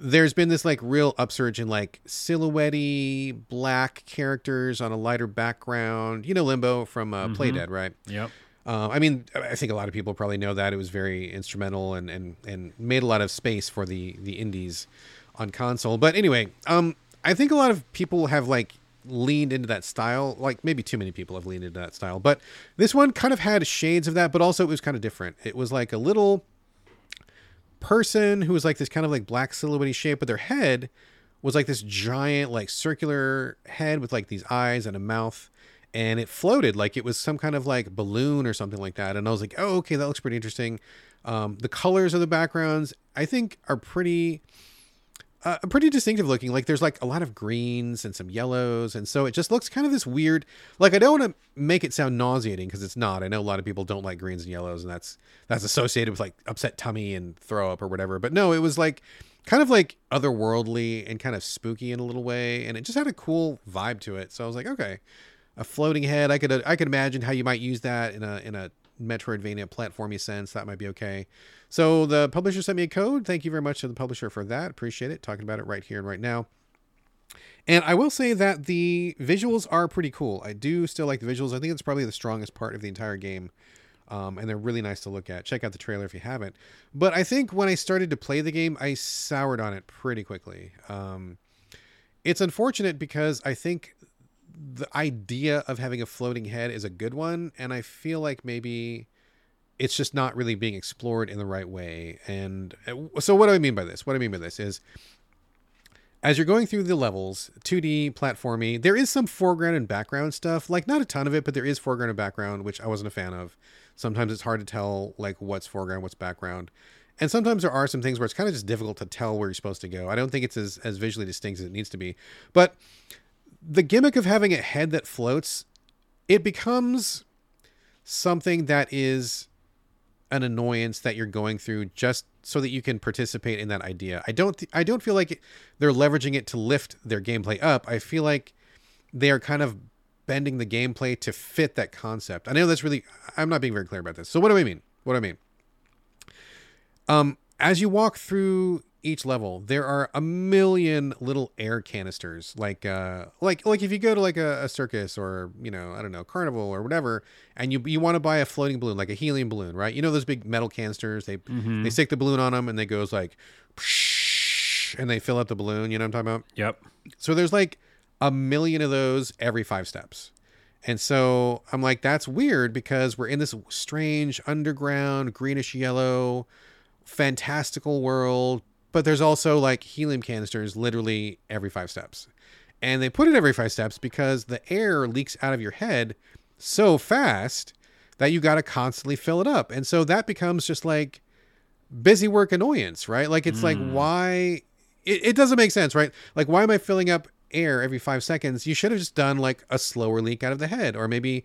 there's been this like real upsurge in like silhouette black characters on a lighter background. You know Limbo from uh, Playdead, right? Yep. Uh, I mean, I think a lot of people probably know that it was very instrumental and and and made a lot of space for the the indies on console. But anyway, um, I think a lot of people have like leaned into that style. Like maybe too many people have leaned into that style. But this one kind of had shades of that, but also it was kind of different. It was like a little person who was like this kind of like black silhouette shape, but their head was like this giant like circular head with like these eyes and a mouth and it floated like it was some kind of like balloon or something like that and i was like oh okay that looks pretty interesting um, the colors of the backgrounds i think are pretty uh, pretty distinctive looking. Like there's like a lot of greens and some yellows and so it just looks kind of this weird like i don't want to make it sound nauseating because it's not. I know a lot of people don't like greens and yellows and that's that's associated with like upset tummy and throw up or whatever but no it was like kind of like otherworldly and kind of spooky in a little way and it just had a cool vibe to it. So i was like okay a floating head i could i could imagine how you might use that in a in a metroidvania platformy sense that might be okay so the publisher sent me a code thank you very much to the publisher for that appreciate it talking about it right here and right now And I will say that the visuals are pretty cool. I do still like the visuals. I think it's probably the strongest part of the entire game. Um, and they're really nice to look at. Check out the trailer if you haven't. But I think when I started to play the game, I soured on it pretty quickly. Um, it's unfortunate because I think the idea of having a floating head is a good one, and I feel like maybe it's just not really being explored in the right way. And uh, so, what do I mean by this? What I mean by this is as you're going through the levels, 2D platformy, there is some foreground and background stuff. Like not a ton of it, but there is foreground and background, which I wasn't a fan of. Sometimes it's hard to tell like what's foreground, what's background. And sometimes there are some things where it's kind of just difficult to tell where you're supposed to go. I don't think it's as, as visually distinct as it needs to be. But the gimmick of having a head that floats, it becomes something that is an annoyance that you're going through just so that you can participate in that idea. I don't th- I don't feel like they're leveraging it to lift their gameplay up. I feel like they are kind of bending the gameplay to fit that concept. I know that's really I'm not being very clear about this. So what do I mean? What do I mean? Um as you walk through each level, there are a million little air canisters. Like uh like like if you go to like a, a circus or, you know, I don't know, carnival or whatever, and you you want to buy a floating balloon, like a helium balloon, right? You know those big metal canisters, they Mm-hmm. they stick the balloon on them and they goes like and they fill up the balloon, you know what I'm talking about? Yep. So there's like a million of those every five steps. And so I'm like, that's weird because we're in this strange underground, greenish yellow, fantastical world. But there's also like helium canisters literally every five steps. And they put it every five steps because the air leaks out of your head so fast that you got to constantly fill it up. And so that becomes just like busy work annoyance, right? Like it's like hmm. why it, it doesn't make sense, right? Like why am I filling up air every five seconds? You should have just done like a slower leak out of the head, or maybe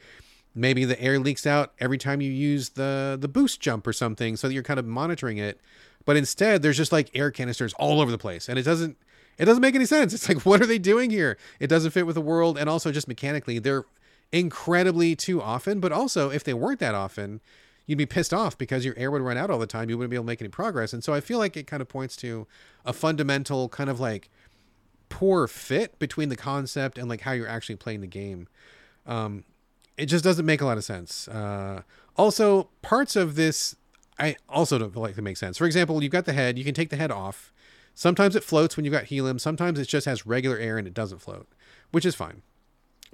maybe the air leaks out every time you use the the boost jump or something, so that you're kind of monitoring it. But instead, there's just like air canisters all over the place, and it doesn't it doesn't make any sense. It's like what are they doing here? It doesn't fit with the world, and also just mechanically, they're incredibly too often. But also, if they weren't that often, you'd be pissed off because your air would run out all the time. You wouldn't be able to make any progress. And so I feel like it kind of points to a fundamental kind of like poor fit between the concept and like how you're actually playing the game. Um, it just doesn't make a lot of sense. Uh, also, parts of this I also don't feel like they make sense. For example, you've got the head. You can take the head off. Sometimes it floats when you've got helium. Sometimes it just has regular air and it doesn't float, which is fine.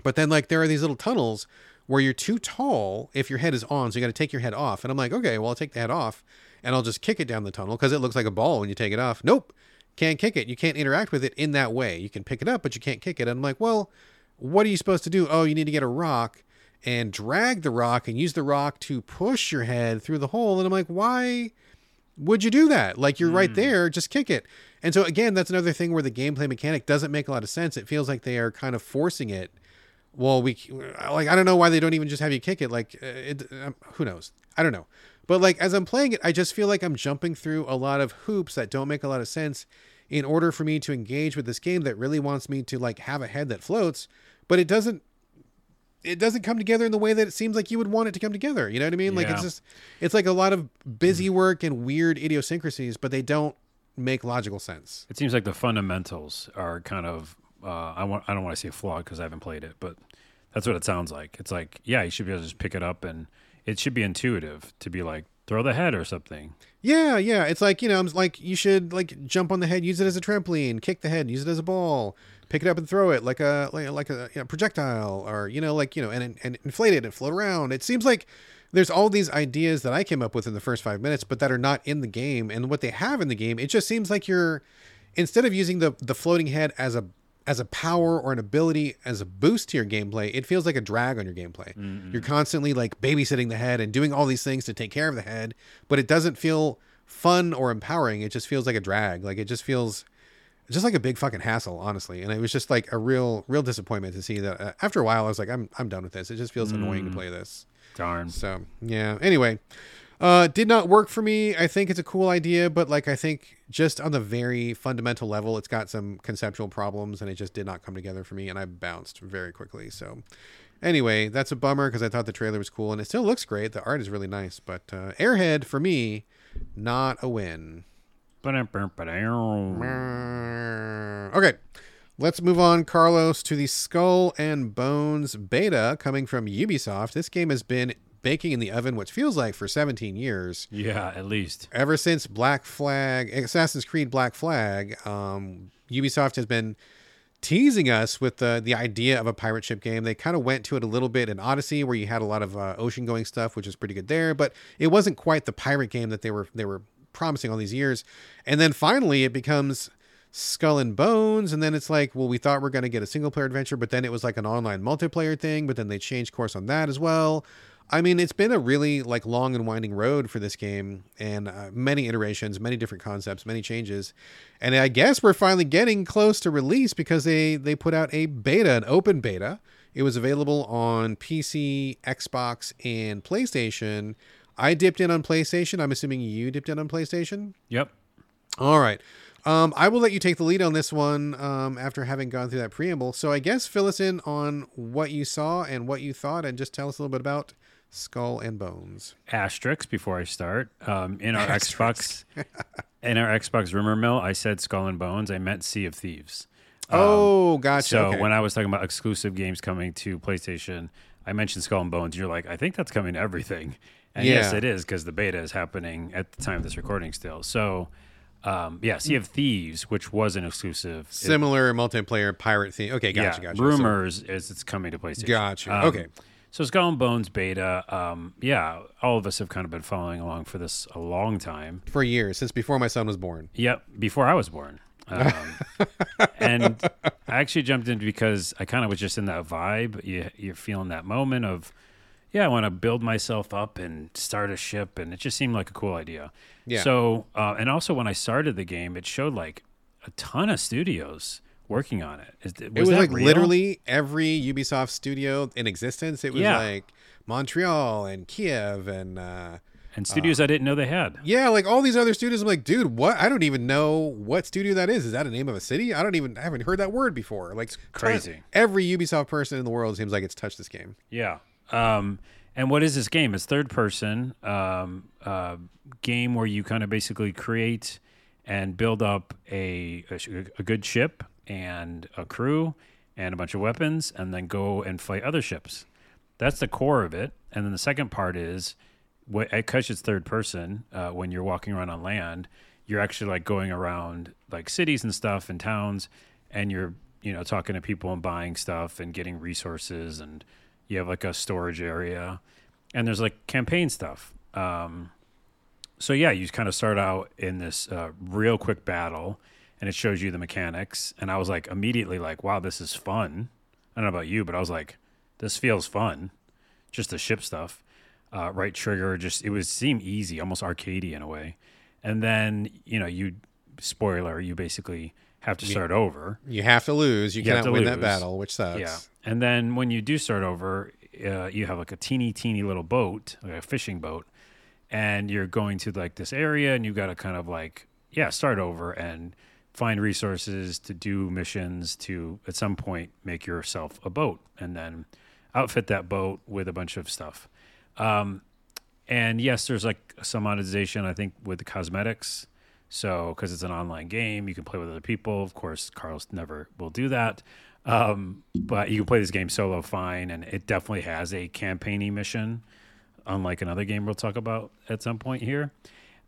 But then like there are these little tunnels where you're too tall if your head is on, so you got to take your head off. And I'm like, okay, well I'll take the head off and I'll just kick it down the tunnel because it looks like a ball when you take it off. Nope, can't kick it. You can't interact with it in that way. You can pick it up, but you can't kick it. And I'm like, well, what are you supposed to do? Oh, you need to get a rock and drag the rock and use the rock to push your head through the hole. And I'm like, why would you do that? Like you're right there, just kick it. And so again, that's another thing where the gameplay mechanic doesn't make a lot of sense. It feels like they are kind of forcing it. Well, we like I don't know why they don't even just have you kick it. Like uh, it, um, who knows? I don't know. But like as I'm playing it, I just feel like I'm jumping through a lot of hoops that don't make a lot of sense in order for me to engage with this game that really wants me to like have a head that floats, but it doesn't it doesn't come together in the way that it seems like you would want it to come together. You know what I mean? Like it's just it's like a lot of busy work and weird idiosyncrasies, but they don't make logical sense. It seems like the fundamentals are kind of uh, I want I don't want to say flawed because I haven't played it, but that's what it sounds like. It's like yeah, you should be able to just pick it up and it should be intuitive to be like throw the head or something. Yeah, yeah. It's like, you know, I'm like you should like jump on the head, use it as a trampoline, kick the head, use it as a ball, pick it up and throw it like a like, like a you know, projectile or you know like, you know, and and inflate it and float around. It seems like there's all these ideas that I came up with in the first 5 minutes but that are not in the game and what they have in the game, it just seems like you're instead of using the the floating head as a as a power or an ability as a boost to your gameplay, it feels like a drag on your gameplay. Mm-hmm. You're constantly like babysitting the head and doing all these things to take care of the head, but it doesn't feel fun or empowering. It just feels like a drag. Like it just feels just like a big fucking hassle, honestly. And it was just like a real, real disappointment to see that. Uh, after a while, I was like, I'm, I'm done with this. It just feels annoying to play this. Darn. So yeah. Anyway, uh, did not work for me. I think it's a cool idea, but like I think just on the very fundamental level, it's got some conceptual problems, and it just did not come together for me, and I bounced very quickly. So anyway, that's a bummer because I thought the trailer was cool, and it still looks great. The art is really nice, but uh, Airhead for me, not a win. Okay, Let's move on, Carlos, to the Skull and Bones beta coming from Ubisoft. This game has been baking in the oven, which feels like for 17 years. Yeah, at least. Ever since Black Flag, Assassin's Creed Black Flag, um, Ubisoft has been teasing us with the the idea of a pirate ship game. They kind of went to it a little bit in Odyssey, where you had a lot of uh, ocean going stuff, which is pretty good there. But it wasn't quite the pirate game that they were they were promising all these years. And then finally, it becomes Skull and Bones, and then it's like, well, we thought we are going to get a single player adventure, but then it was like an online multiplayer thing, but then they changed course on that as well. I mean, it's been a really like long and winding road for this game, and uh, many iterations, many different concepts, many changes, and I guess we're finally getting close to release because they they put out a beta, an open beta. It was available on PC, Xbox, and PlayStation. I dipped in on PlayStation. I'm assuming you dipped in on PlayStation. Yep. All right. Um, I will let you take the lead on this one um, after having gone through that preamble. So I guess fill us in on what you saw and what you thought, and just tell us a little bit about Skull and Bones. Asterisk before I start. Um, in our Xbox, in our Xbox rumor mill, I said Skull and Bones. I meant Sea of Thieves. Um, oh, gotcha. So okay. when I was talking about exclusive games coming to PlayStation, I mentioned Skull and Bones. You're like, I think that's coming to everything. And yeah. yes, it is because the beta is happening at the time of this recording still. So um, yeah, Sea of Thieves, which was an exclusive, similar it, multiplayer pirate theme. Okay, gotcha, yeah, gotcha. Rumors so, is it's coming to PlayStation. Gotcha. Um, okay. So Skull and Bones beta, um, yeah, all of us have kind of been following along for this a long time. For years, since before my son was born. Yep, before I was born. Um, and I actually jumped in because I kind of was just in that vibe. You, you're feeling that moment of, yeah, I want to build myself up and start a ship, and it just seemed like a cool idea. Yeah. So, uh, and also when I started the game, it showed like a ton of studios working on it. Is, was it was like real? literally every Ubisoft studio in existence. It was yeah. like Montreal and Kiev and uh, and studios uh, I didn't know they had. Yeah, like all these other studios. I'm like, dude, what? I don't even know what studio that is. Is that a name of a city? I don't even. I haven't heard that word before. Like it's crazy. Every Ubisoft person in the world seems like it's touched this game. Yeah. Um, and what is this game? It's third person um, uh, game where you kind of basically create and build up a, a, a good ship and a crew and a bunch of weapons, and then go and fight other ships. That's the core of it. And then the second part is, because it's third person, uh, when you're walking around on land, you're actually like going around like cities and stuff and towns, and you're you know talking to people and buying stuff and getting resources and you have like a storage area, and there's like campaign stuff. Um, so yeah, you kind of start out in this uh, real quick battle, and it shows you the mechanics. And I was like immediately like, wow, this is fun. I don't know about you, but I was like, this feels fun. Just the ship stuff, uh, right trigger, just it was seem easy, almost arcadey in a way. And then you know you spoiler, you basically have to start over. You have to lose. You, you cannot win lose. that battle, which sucks. Yeah. And then when you do start over, uh, you have like a teeny, teeny little boat, like a fishing boat, and you're going to like this area, and you've got to kind of like, yeah, start over and find resources to do missions to at some point make yourself a boat and then outfit that boat with a bunch of stuff. Um, and yes, there's like some monetization, I think, with the cosmetics so, because it's an online game, you can play with other people. Of course, Carlos never will do that. Um, but you can play this game solo fine, and it definitely has a campaigning mission, unlike another game we'll talk about at some point here.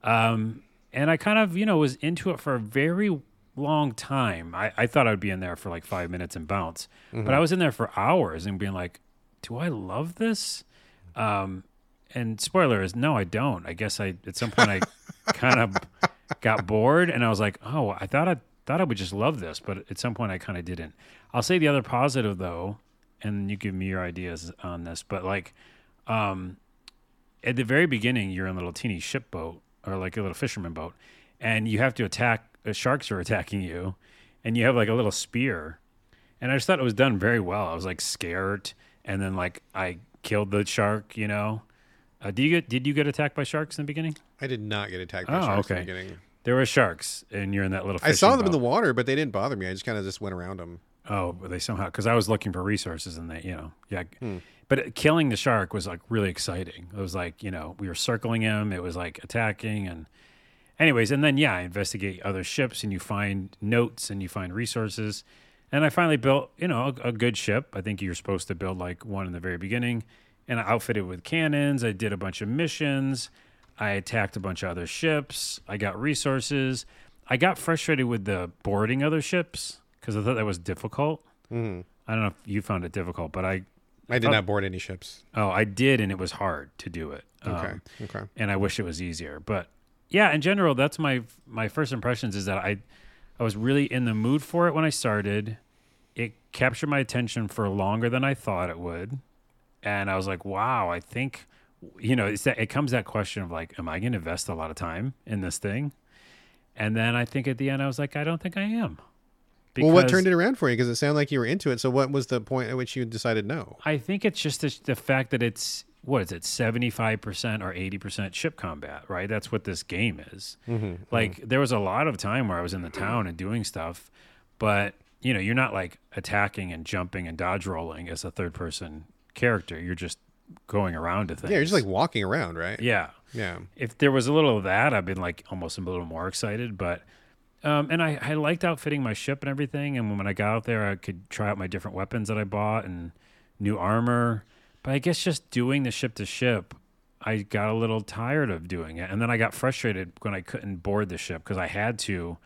Um, and I kind of, you know, was into it for a very long time. I, I thought I'd be in there for like five minutes and bounce, mm-hmm. but I was in there for hours and being like, do I love this? Um, and spoiler is no, I don't. I guess I at some point I kind of got bored and I was like, oh, I thought I thought I would just love this, but at some point I kind of didn't. I'll say the other positive though, and you give me your ideas on this, but like, um, at the very beginning, you're in a little teeny ship boat or like a little fisherman boat, and you have to attack. Uh, sharks are attacking you, and you have like a little spear, and I just thought it was done very well. I was like scared, and then like I killed the shark, you know, uh, did you get did you get attacked by sharks in the beginning? I did not get attacked by oh, sharks okay. in the beginning. There were sharks, and you're in that little. I saw them boat. in the water, but they didn't bother me. I just kind of just went around them. Oh, they somehow because I was looking for resources, and they, you know, yeah. Hmm. But killing the shark was like really exciting. It was like you know we were circling him. It was like attacking, and anyways, and then yeah, I investigate other ships, and you find notes, and you find resources, And I finally built, you know, a, a good ship. I think you're supposed to build like one in the very beginning. And I outfitted with cannons. I did a bunch of missions. I attacked a bunch of other ships. I got resources. I got frustrated with the boarding other ships because I thought that was difficult. Mhm. I don't know if you found it difficult, but I I did Oh. not board any ships. oh I did, and it was hard to do it. Okay. Um, okay. and I wish it was easier. But yeah, in general, that's my my first impressions is that I I was really in the mood for it when I started. It captured my attention for longer than I thought it would, and I was like, wow, I think you know it's that it comes that question of like, am I going to invest a lot of time in this thing? And then I think at the end I was like, I don't think I am. well, what turned it around for you? Because it sounded like you were into it. So, what was the point at which you decided no? I think it's just the, the fact that it's what is it, seventy five percent or eighty percent ship combat, right? That's what this game is. Mm-hmm. Like there was a lot of time where I was in the town and doing stuff, but you know, you're not like attacking and jumping and dodge rolling as a third person character. You're just going around to things. Yeah, you're just like walking around, right? yeah. Yeah. If there was a little of that, I'd been like almost a little more excited. But um, and I, I liked outfitting my ship and everything. And when I got out there, I could try out my different weapons that I bought and new armor. But I guess just doing the ship to ship, I got a little tired of doing it. And then I got frustrated when I couldn't board the ship because I had to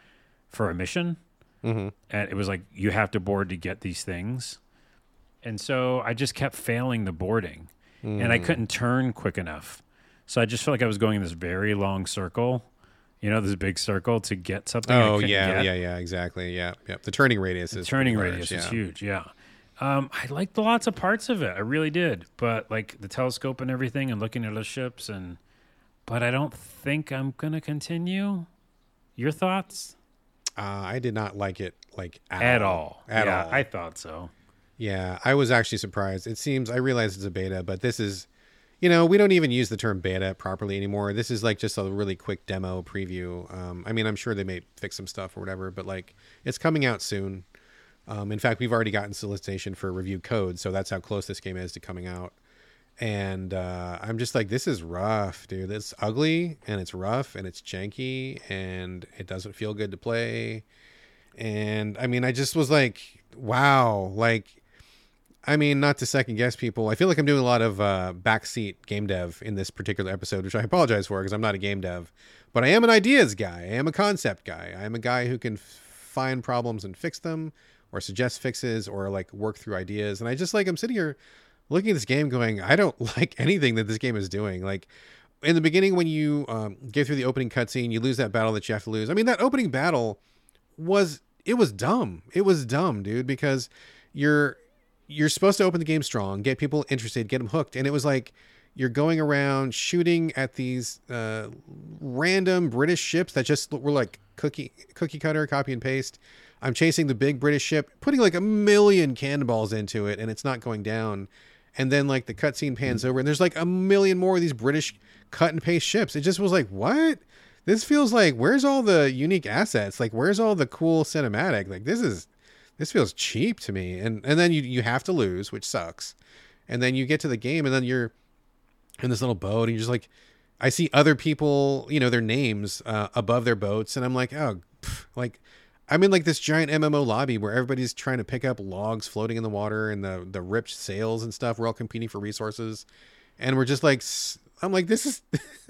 for a mission. Mm-hmm. And it was like, you have to board to get these things. And so I just kept failing the boarding and Mm. I couldn't turn quick enough. So I just felt like I was going in this very long circle, you know, this big circle to get something. Oh yeah, get. yeah, yeah, exactly. Yeah, yeah. The turning radius is Turning radius large, is yeah. huge. Yeah. Um, I liked lots of parts of it. I really did. But like the telescope and everything and looking at the ships and, but I don't think I'm going to continue. Your thoughts? Uh, I did not like it like at, At all. At yeah, all. I thought so. Yeah, I was actually surprised. It seems I realize it's a beta, but this is, you know, we don't even use the term beta properly anymore. This is like just a really quick demo preview. Um, I mean, I'm sure they may fix some stuff or whatever, but like it's coming out soon. Um, in fact, we've already gotten solicitation for review code, so that's how close this game is to coming out. And uh, I'm just like, this is rough, dude. It's ugly and it's rough and it's janky and it doesn't feel good to play. And I mean, I just was like, wow, like I mean, not to second guess people. I feel like I'm doing a lot of uh, backseat game dev in this particular episode, which I apologize for because I'm not a game dev. But I am an ideas guy. I am a concept guy. I am a guy who can f- find problems and fix them, or suggest fixes, or like work through ideas. And I just like I'm sitting here looking at this game, going, I don't like anything that this game is doing. Like in the beginning, when you um, get through the opening cutscene, you lose that battle that you have to lose. I mean, that opening battle was it was dumb. It was dumb, dude, because you're you're supposed to open the game strong, get people interested, get them hooked, and it was like you're going around shooting at these uh, random British ships that just were like cookie cookie cutter, copy and paste. I'm chasing the big British ship, putting like a million cannonballs into it, and it's not going down. And then like the cutscene pans over, and there's like a million more of these British cut and paste ships. It just was like, what? This feels like where's all the unique assets? Like where's all the cool cinematic? Like this is this feels cheap to me. And and then you you have to lose, which sucks. And then you get to the game, and then you're in this little boat, and you're just like, I see other people, you know, their names uh, above their boats, and I'm like, oh, pff, like I'm in like this giant MMO lobby where everybody's trying to pick up logs floating in the water and the the ripped sails and stuff. We're all competing for resources, and we're just like, I'm like, this is,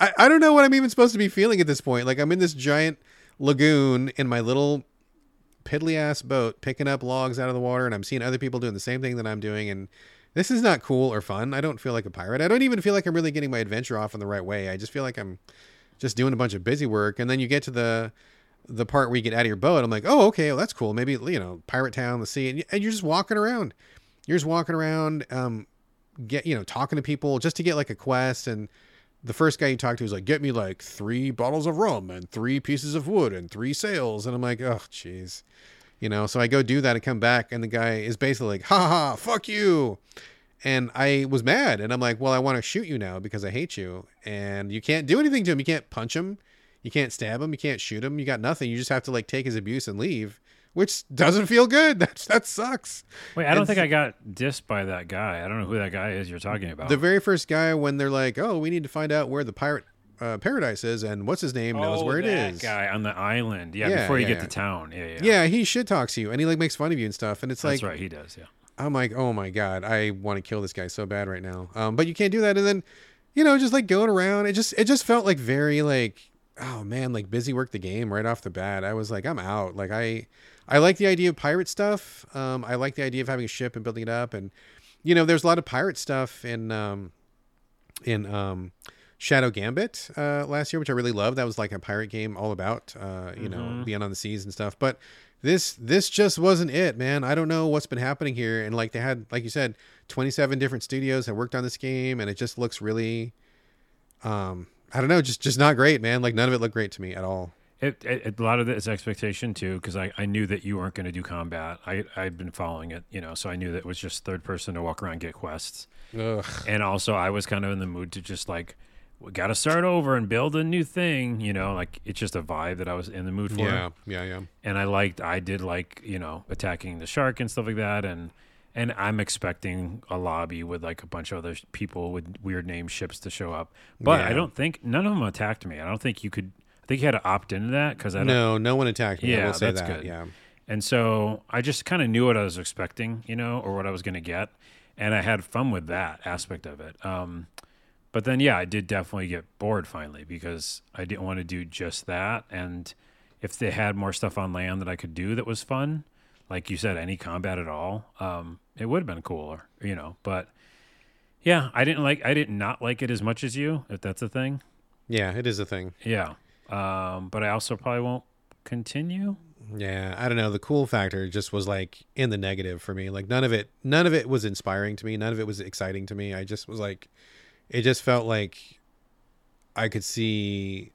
I I don't know what I'm even supposed to be feeling at this point. Like I'm in this giant lagoon in my little piddly ass boat picking up logs out of the water and I'm seeing other people doing the same thing that I'm doing and this is not cool or fun. I don't feel like a pirate. I don't even feel like I'm really getting my adventure off in the right way. I just feel like I'm just doing a bunch of busy work and then you get to the the part where you get out of your boat. I'm like, "Oh, okay, well, that's cool. Maybe, you know, pirate town, the sea." And, and you're just walking around. You're just walking around um get, you know, talking to people just to get like a quest and the first guy you talk to is like, "Get me like 3 bottles of rum and 3 pieces of wood and 3 sails." And I'm like, "Oh, jeez." You know, so I go do that and come back, and the guy is basically like, ha ha, fuck you. And I was mad, and I'm like, well, I want to shoot you now because I hate you. And you can't do anything to him. You can't punch him. You can't stab him. You can't shoot him. You got nothing. You just have to like take his abuse and leave, which doesn't feel good. That, that sucks. Wait, I don't think I got dissed by that guy. I don't know who that guy is you're talking about. The very first guy, when they're like, oh, we need to find out where the pirate uh, Paradise is, and what's his name knows where it Oh, that is. guy on the island. Yeah, Yeah, before you yeah, get yeah. to town. Yeah, yeah. Yeah, he shit talks you, and he like makes fun of you and stuff, and it's That's like That's right. He does. Yeah. I'm like, oh my god, I want to kill this guy so bad right now. Um, but you can't do that, and then, you know, just like going around, it just it just felt like very like, oh man, like busy work the game right off the bat. I was like, I'm out. Like I, I like the idea of pirate stuff. Um, I like the idea of having a ship and building it up, and you know, there's a lot of pirate stuff in um, in um. Shadow Gambit uh, last year, which I really loved. That was like a pirate game all about, uh, you know, being on the seas and stuff. But this this just wasn't it, man. I don't know what's been happening here. And like they had, like you said, 27 different studios that worked on this game, and it just looks really, um, I don't know, just just not great, man. Like none of it looked great to me at all. It, it, a lot of it is expectation too, because I, I knew that you weren't going to do combat. I I'd been following it, you know, so I knew that it was just third person to walk around get quests, Ugh. and also I was kind of in the mood to just like, we got to start over and build a new thing, you know, like it's just a vibe that I was in the mood for. Yeah, yeah, yeah. and I liked I did like you know attacking the shark and stuff like that and and I'm expecting a lobby with like a bunch of other people with weird name ships to show up but I don't think none of them attacked me I don't think you could I think you had to opt into that because I don't No, no one attacked me. I Yeah, will say that's that. good. Yeah. and so I just kind of knew what I was expecting you know or what I was gonna get and I had fun with that aspect of it um but then yeah I did definitely get bored finally because I didn't want to do just that and if they had more stuff on land that I could do that was fun, like you said, any combat at all, um, it would have been cooler, you know. But yeah, I didn't like, I did not like it as much as you, if that's a thing. Yeah, it is a thing. Yeah, um, but I also probably won't continue. Yeah, I don't know. The cool factor just was like in the negative for me. Like none of it, none of it was inspiring to me. None of it was exciting to me. I just was like, it just felt like I could see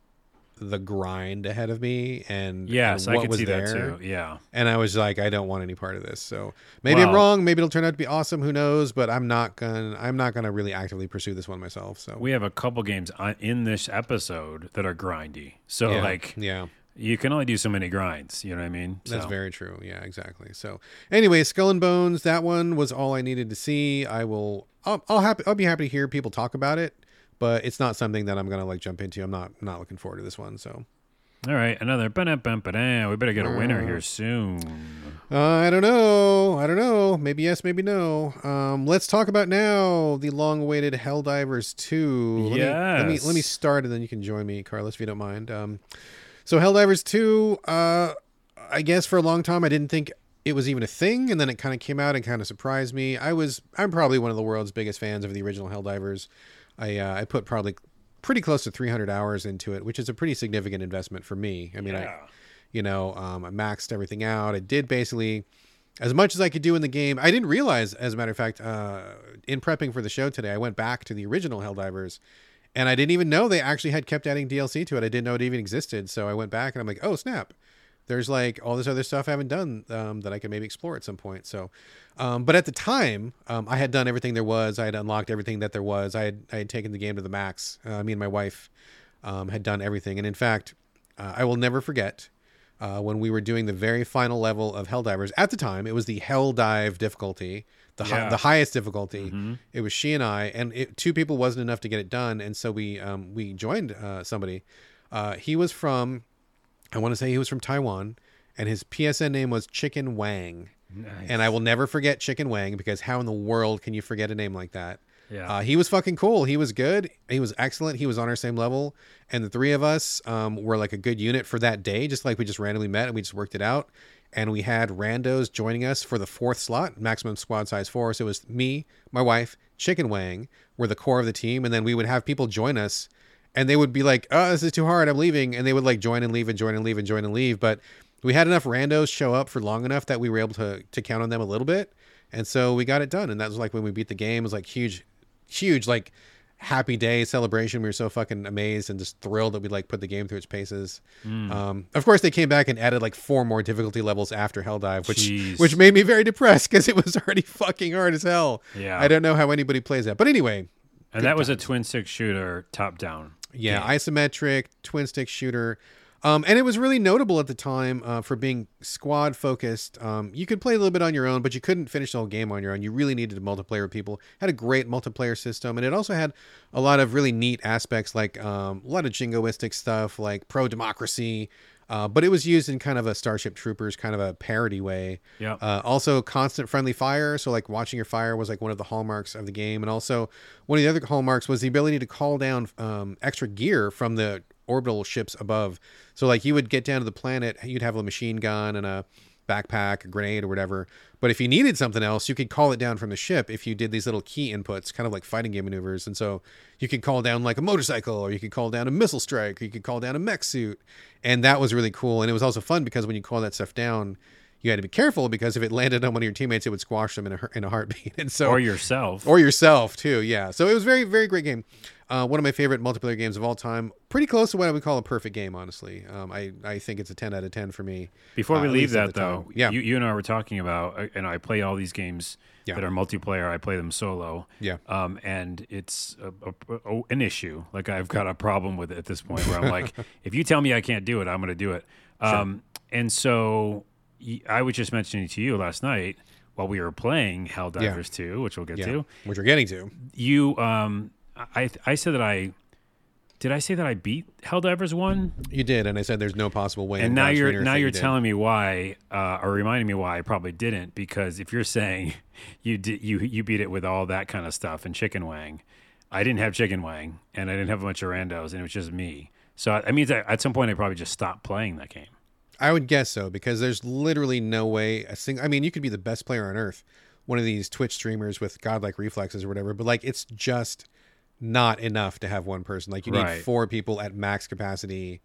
the grind ahead of me and Yes, and I could was see there. that too. Yeah, And I was like, I don't want any part of this. So maybe I'm wrong. Maybe it'll turn out to be awesome. Who knows? But I'm not gonna. I'm not gonna really actively pursue this one myself. So we have a couple games uh, in this episode that are grindy. So yeah, like, yeah. you can only do so many grinds. You know what I mean? That's So- very true. Yeah, exactly. So, anyway, Skull and Bones. That one was all I needed to see. I will. I'll, I'll happy. I'll be happy to hear people talk about it, but it's not something that I'm gonna like jump into. I'm not not looking forward to this one. So, All right, another. We better get a winner here soon. uh, I don't know. I don't know. Maybe yes, maybe no. Um, let's talk about now the long-awaited Helldivers two. Let Me, let me let me start, and then you can join me, Carlos, if you don't mind. Um, so Helldivers two. Uh, I guess for a long time I didn't think it was even a thing, and then it kind of came out and kind of surprised me. I was I'm probably one of the world's biggest fans of the original Helldivers. I uh, I put probably pretty close to 300 hours into it, which is a pretty significant investment for me. I mean, I you know um, I maxed everything out. I did basically as much as I could do in the game. I didn't realize, as a matter of fact, uh, in prepping for the show today, I went back to the original Helldivers. And I didn't even know they actually had kept adding DLC to it. I didn't know it even existed. So I went back and I'm like, oh, snap there's like all this other stuff I haven't done um, that I can maybe explore at some point. So, um, but at the time, um, I had done everything there was. I had unlocked everything that there was. I had I had taken the game to the max. Uh, me and my wife um, had done everything, and in fact, uh, I will never forget uh, when we were doing the very final level of Helldivers. At the time, it was the Hell Dive difficulty, the hi- the highest difficulty. It was she and I, and it, two people wasn't enough to get it done, and so we um, we joined uh, somebody. Uh, he was from I want to say he was from Taiwan, and his PSN name was Chicken Wang. Nice. And I will never forget Chicken Wang because how in the world can you forget a name like that? Yeah. Uh, he was fucking cool. He was good. He was excellent. He was on our same level. And the three of us um, were like a good unit for that day, just like we just randomly met and we just worked it out. And we had randos joining us for the fourth slot, maximum squad size four. So it was me, my wife, Chicken Wang were the core of the team. And then we would have people join us and they would be like, "Oh, this is too hard. I'm leaving." And they would like join and leave and join and leave and join and leave. But we had enough randos show up for long enough that we were able to to count on them a little bit, and so we got it done. And that was like when we beat the game. It was like huge, huge like happy day celebration. We were so fucking amazed and just thrilled that we like put the game through its paces. Um, of course, they came back and added like four more difficulty levels after Hell Dive, which Jeez. which made me very depressed because it was already fucking hard as hell. Yeah. I don't know how anybody plays that, but anyway, and that was a twin stick shooter, top down. yeah, isometric twin stick shooter. Um, and it was really notable at the time uh, for being squad focused. Um, you could play a little bit on your own, but you couldn't finish the whole game on your own. You really needed a multiplayer with people. Had a great multiplayer system, and it also had a lot of really neat aspects, like um, a lot of jingoistic stuff, like pro democracy. Uh, but it was used in kind of a Starship Troopers kind of a parody way. Yeah. Uh, also, constant friendly fire. So, like watching your fire was like one of the hallmarks of the game, and also one of the other hallmarks was the ability to call down um, extra gear from the orbital ships above. So like you would get down to the planet, you'd have a machine gun and a backpack, a grenade or whatever. But if you needed something else, you could call it down from the ship if you did these little key inputs, kind of like fighting game maneuvers. And so you could call down like a motorcycle or you could call down a missile strike or you could call down a mech suit. And that was really cool. And it was also fun because when you call that stuff down, you had to be careful because if it landed on one of your teammates, it would squash them in a, in a heartbeat. And so, or yourself, or yourself too. Yeah. So it was very, very great game. Uh, one of my favorite multiplayer games of all time. Pretty close to what I would call a perfect game, honestly. Um, I, I think it's a 10 out of 10 for me. Before we uh, leave that, though, yeah. you, you and I were talking about, uh, and I play all these games yeah. that are multiplayer. I play them solo. Yeah. Um, and it's a, a, a, an issue. Like I've got a problem with it at this point where I'm like, if you tell me I can't do it, I'm going to do it. Um, sure. And so I was just mentioning to you last night while we were playing Helldivers yeah. 2, which we'll get yeah. to. Which we're getting to. You, um, I, I said that I did I say that I beat Helldivers one? You did, and I said there's no possible way. And now you're now you're you telling me why, uh, or reminding me why I probably didn't. Because if you're saying you did you you beat it with all that kind of stuff and chicken wang, I didn't have chicken wang, and I didn't have a bunch of randos, and it was just me. So I mean, at some point I probably just stopped playing that game. I would guess so because there's literally no way a single. I mean, you could be the best player on earth, one of these Twitch streamers with godlike reflexes or whatever, but like it's just not enough to have one person. Like you need Right. four people at max capacity,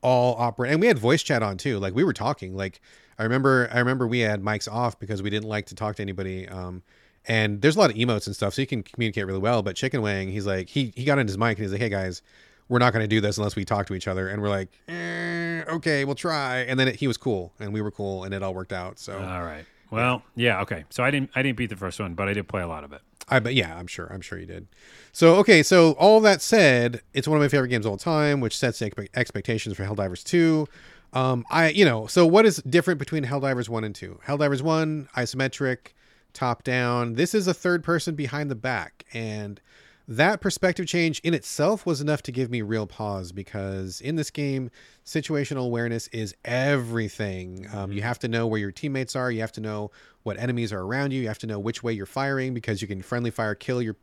all operate. And we had voice chat on too. Like we were talking. Like I remember, I remember we had mics off because we didn't like to talk to anybody. Um, and there's a lot of emotes and stuff, so you can communicate really well. But Chicken Wang, he's like, he he got in his mic and he's like, hey guys, we're not going to do this unless we talk to each other. And we're like, eh, okay, we'll try. And then it, he was cool, and we were cool, and it all worked out. So All right. Well, yeah, okay. So I didn't I didn't beat the first one, but I did play a lot of it. I but yeah, I'm sure. I'm sure you did. So okay, so all that said, it's one of my favorite games of all time, which sets expe- expectations for Helldivers 2. Um, I you know, so what is different between Helldivers 1 and 2? Helldivers 1, isometric, top down. This is a third person behind the back and that perspective change in itself was enough to give me real pause because in this game, situational awareness is everything. Um, you have to know where your teammates are. You have to know what enemies are around you. You have to know which way you're firing because you can friendly fire kill your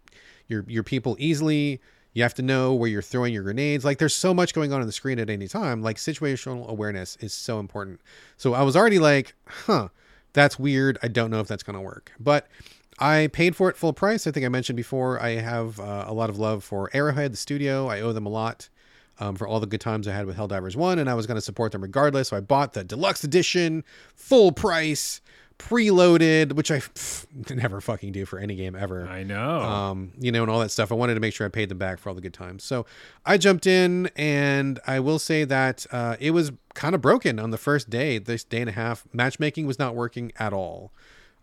your your people easily. You have to know where you're throwing your grenades. Like there's so much going on on the screen at any time. Like situational awareness is so important. So I was already like, huh, that's weird. I don't know if that's going to work. But I paid for it full price. I think I mentioned before. I have uh, a lot of love for Arrowhead, the studio. I owe them a lot um, for all the good times I had with Helldivers 1, and I was going to support them regardless. So I bought the deluxe edition, full price, preloaded, which I pff, never fucking do for any game ever. I know. Um, you know, and all that stuff. I wanted to make sure I paid them back for all the good times. So I jumped in, and I will say that uh, it was kind of broken on the first day. This day and a half, matchmaking was not working at all.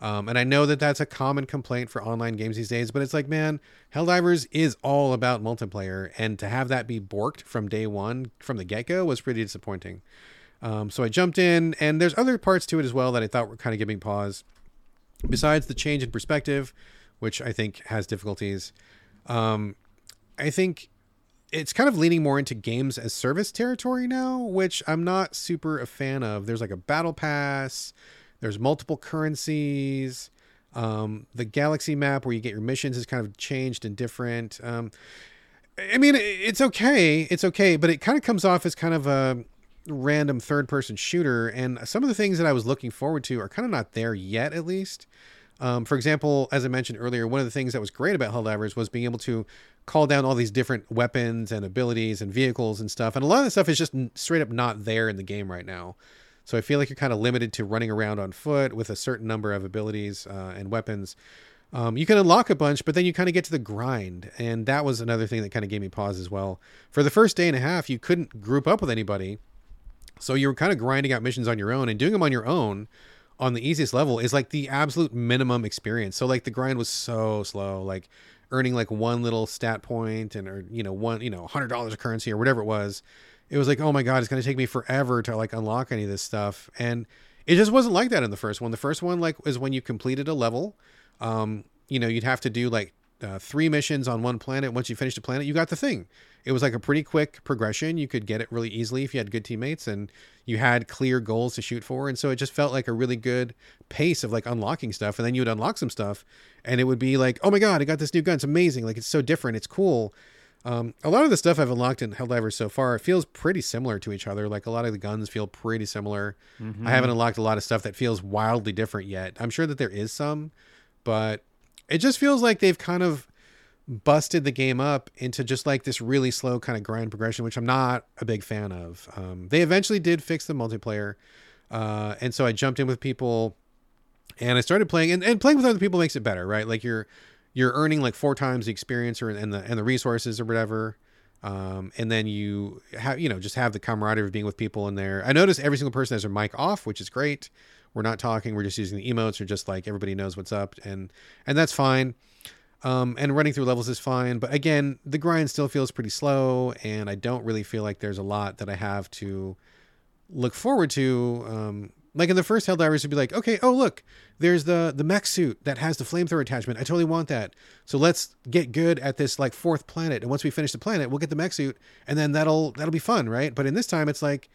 Um, and I know that that's a common complaint for online games these days, but it's like, man, Helldivers is all about multiplayer, and to have that be borked from day one, from the get go, was pretty disappointing. Um, so I jumped in, and there's other parts to it as well that I thought were kind of giving pause. Besides the change in perspective, which I think has difficulties, um, I think it's kind of leaning more into games as service territory now, which I'm not super a fan of. There's like a battle pass, there's multiple currencies. Um, the galaxy map where you get your missions is kind of changed and different. Um, I mean, it's okay, it's okay, but it kind of comes off as kind of a random third person shooter. And some of the things that I was looking forward to are kind of not there yet, at least. Um, for example, as I mentioned earlier, one of the things that was great about Helldivers was being able to call down all these different weapons and abilities and vehicles and stuff. And a lot of the stuff is just straight up not there in the game right now. So I feel like you're kind of limited to running around on foot with a certain number of abilities uh, and weapons. Um, you can unlock a bunch, but then you kind of get to the grind. And that was another thing that kind of gave me pause as well. For the first day and a half, you couldn't group up with anybody. So you were kind of grinding out missions on your own and doing them on your own on the easiest level is like the absolute minimum experience. So like the grind was so slow, like earning like one little stat point and or you know one you know hundred dollars of currency or whatever it was. It was like, oh my god, it's gonna take me forever to like unlock any of this stuff, and it just wasn't like that in the first one. The first one like is when you completed a level, um, you know, you'd have to do like uh, three missions on one planet. Once you finished the planet, you got the thing. It was like a pretty quick progression. You could get it really easily if you had good teammates and you had clear goals to shoot for. And so it just felt like a really good pace of like unlocking stuff. And then you would unlock some stuff and it would be like, oh my God, I got this new gun. It's amazing. Like it's so different. It's cool. Um, a lot of the stuff I've unlocked in Helldivers so far feels pretty similar to each other. Like a lot of the guns feel pretty similar. Mm-hmm. I haven't unlocked a lot of stuff that feels wildly different yet. I'm sure that there is some, but it just feels like they've kind of busted the game up into just like this really slow kind of grind progression, which I'm not a big fan of. Um, they eventually did fix the multiplayer, uh, and so I jumped in with people, and I started playing, and, and playing with other people makes it better, right? Like you're you're earning like four times the experience or and the and the resources or whatever. Um, and then you have you know just have the camaraderie of being with people in there. I notice every single person has their mic off, which is great. We're not talking. We're just using the emotes, or just like everybody knows what's up, and and that's fine. Um, and running through levels is fine, but again, the grind still feels pretty slow, and I don't really feel like there's a lot that I have to look forward to. Um, like in the first Helldivers, would be like, okay, oh look, there's the the mech suit that has the flamethrower attachment. I totally want that. So let's get good at this like fourth planet, and once we finish the planet, we'll get the mech suit, and then that'll that'll be fun, right? But in this time, it's like,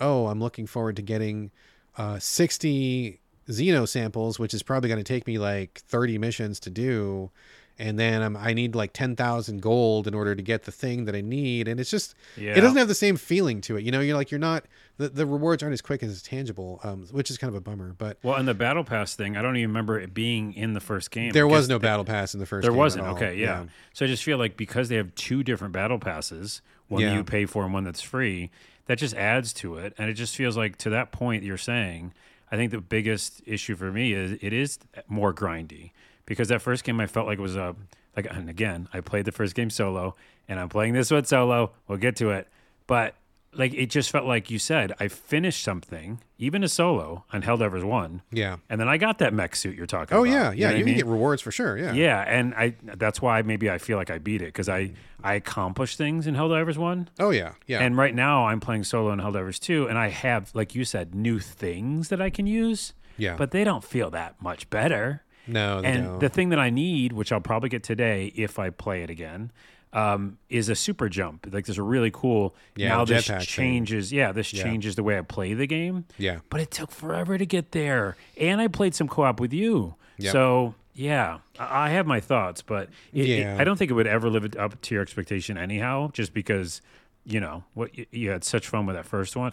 oh, I'm looking forward to getting uh, 60 Xeno samples, which is probably going to take me like 30 missions to do. And then um, I need like 10,000 gold in order to get the thing that I need. And it's just, Yeah. it doesn't have the same feeling to it. You know, you're like, you're not, the, the rewards aren't as quick as tangible, um, which is kind of a bummer. But Well, and the battle pass thing, I don't even remember it being in the first game. there was no battle pass in the first There wasn't. Okay, yeah. So I just feel like because they have two different battle passes, one Yeah. you pay for and one that's free, that just adds to it. And it just feels like to that point you're saying, I think the biggest issue for me is it is more grindy because that first game I felt like it was a like and again I played the first game solo and I'm playing this one solo. We'll get to it, but like it just felt like you said I finished something even a solo on Helldivers one, Yeah. and then I got that mech suit you're talking about. Oh, about. yeah. You Yeah. know You, I can mean? get rewards for sure. Yeah. Yeah, and I that's why maybe I feel like I beat it because I I accomplished things in Helldivers one, Oh, yeah. Yeah. and right now I'm playing solo in Helldivers two, and I have like you said new things that I can use, yeah. but they don't feel that much better. No, And don't. the thing that I need, which I'll probably get today if I play it again, um, is a super jump. Like there's a really cool. Yeah, now this jetpack thing. changes. Yeah, this changes the way I play the game. yeah. But it took forever to get there, and I played some co-op with you. Yep. So yeah, I have my thoughts, but it, it- Yeah. I don't think it would ever live up to your expectation anyhow. Just because you know what you had such fun with that first one,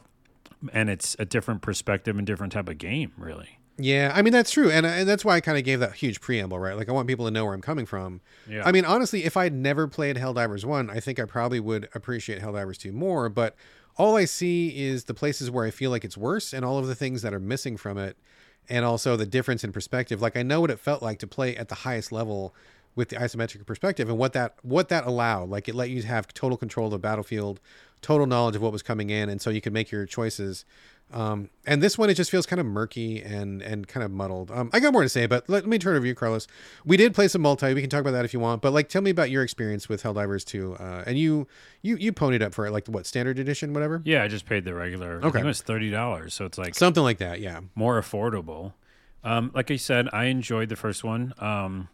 and it's a different perspective and different type of game, really. Yeah, I mean that's true, and and that's why I kind of gave that huge preamble, right? Like I want people to know where I'm coming from. Yeah. I mean, honestly, if I'd never played Helldivers one, I think I probably would appreciate Helldivers two more. But all I see is the places where I feel like it's worse, and all of the things that are missing from it, and also the difference in perspective. Like I know what it felt like to play at the highest level with the isometric perspective, and what that what that allowed. Like it let you have total control of the battlefield, total knowledge of what was coming in, and so you could make your choices. Um, and this one, it just feels kind of murky and and kind of muddled. Um, I got more to say, but let, me turn it over to you, Carlos. We did play some multi. We can talk about that if you want. But like, tell me about your experience with Helldivers 2. Uh, and you you you ponied up for it, like what standard edition, whatever, Yeah, I just paid the regular. I Okay. think it was thirty dollars, so it's like something like that. Yeah, more affordable. Um, like I said, I enjoyed the first one. Um,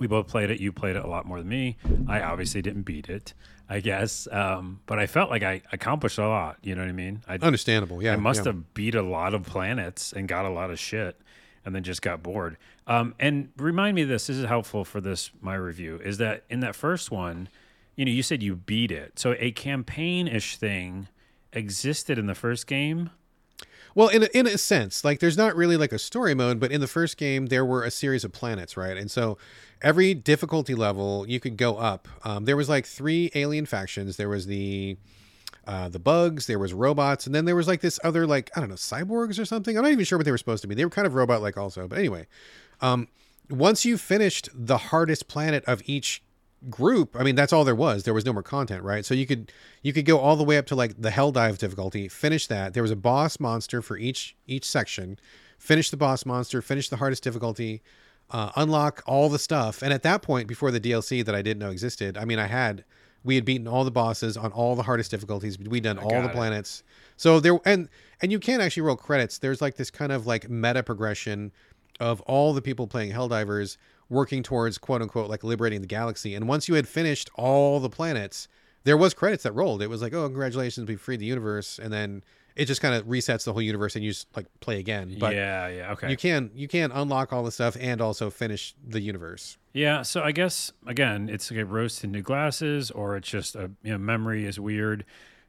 we both played it. You played it a lot more than me. I obviously didn't beat it, I guess, um, but I felt like I accomplished a lot. You know what I mean? I, understandable. Yeah, I must yeah. have beat a lot of planets and got a lot of shit, and then just got bored. Um, and remind me this. This is helpful for this my review. Is that in that first one, you know, you said you beat it, so a campaign-ish thing existed in the first game. Well, in a, in a sense, like there's not really like a story mode, but in the first game there were a series of planets, right? And so every difficulty level you could go up. Um, there was like three alien factions. There was the uh, the bugs, there was robots, and then there was like this other like I don't know cyborgs or something. I'm not even sure what they were supposed to be. They were kind of robot like also, but anyway. Um, once you finished the hardest planet of each group i mean that's all there was there was no more content right so you could you could go all the way up to like the hell dive difficulty finish that there was a boss monster for each each section finish the boss monster finish the hardest difficulty uh, unlock all the stuff and at that point before the dlc that i didn't know existed i mean i had We had beaten all the bosses on all the hardest difficulties. We'd done all the it. planets. So there and and you can actually roll credits. There's like this kind of like meta progression of all the people playing Helldivers working towards quote unquote like liberating the galaxy. And once you had finished all the planets, there was credits that rolled. It was like, oh, congratulations, we freed the universe, and then it just kind of resets the whole universe and you just like play again. But yeah, yeah, okay. you can you can unlock all the stuff and also finish the universe. Yeah, so I guess again, it's like rose tinted glasses, or it's just a you know memory is weird.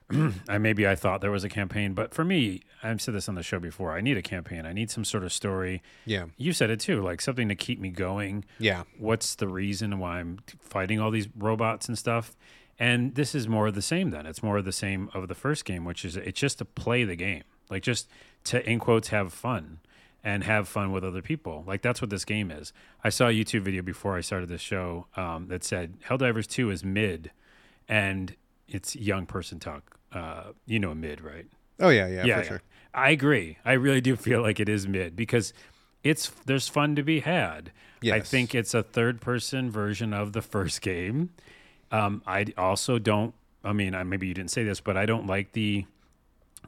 I maybe I thought there was a campaign, but for me, I've said this on the show before. I need a campaign. I need some sort of story. Yeah. You said it too, like something to keep me going. Yeah. What's the reason why I'm fighting all these robots and stuff? And this is more of the same. Then it's more of the same of the first game, which is it's just to play the game, like just to in quotes have fun and have fun with other people. Like that's what this game is. I saw a YouTube video before I started this show um, that said Helldivers 2 is mid and it's young person talk. Uh, you know mid, right? Oh yeah, yeah, for sure. I agree. I really do feel like it is mid because it's there's fun to be had. Yes. I think it's a third person version of the first game. Um, I also don't. I mean, I, maybe you didn't say this, but I don't like the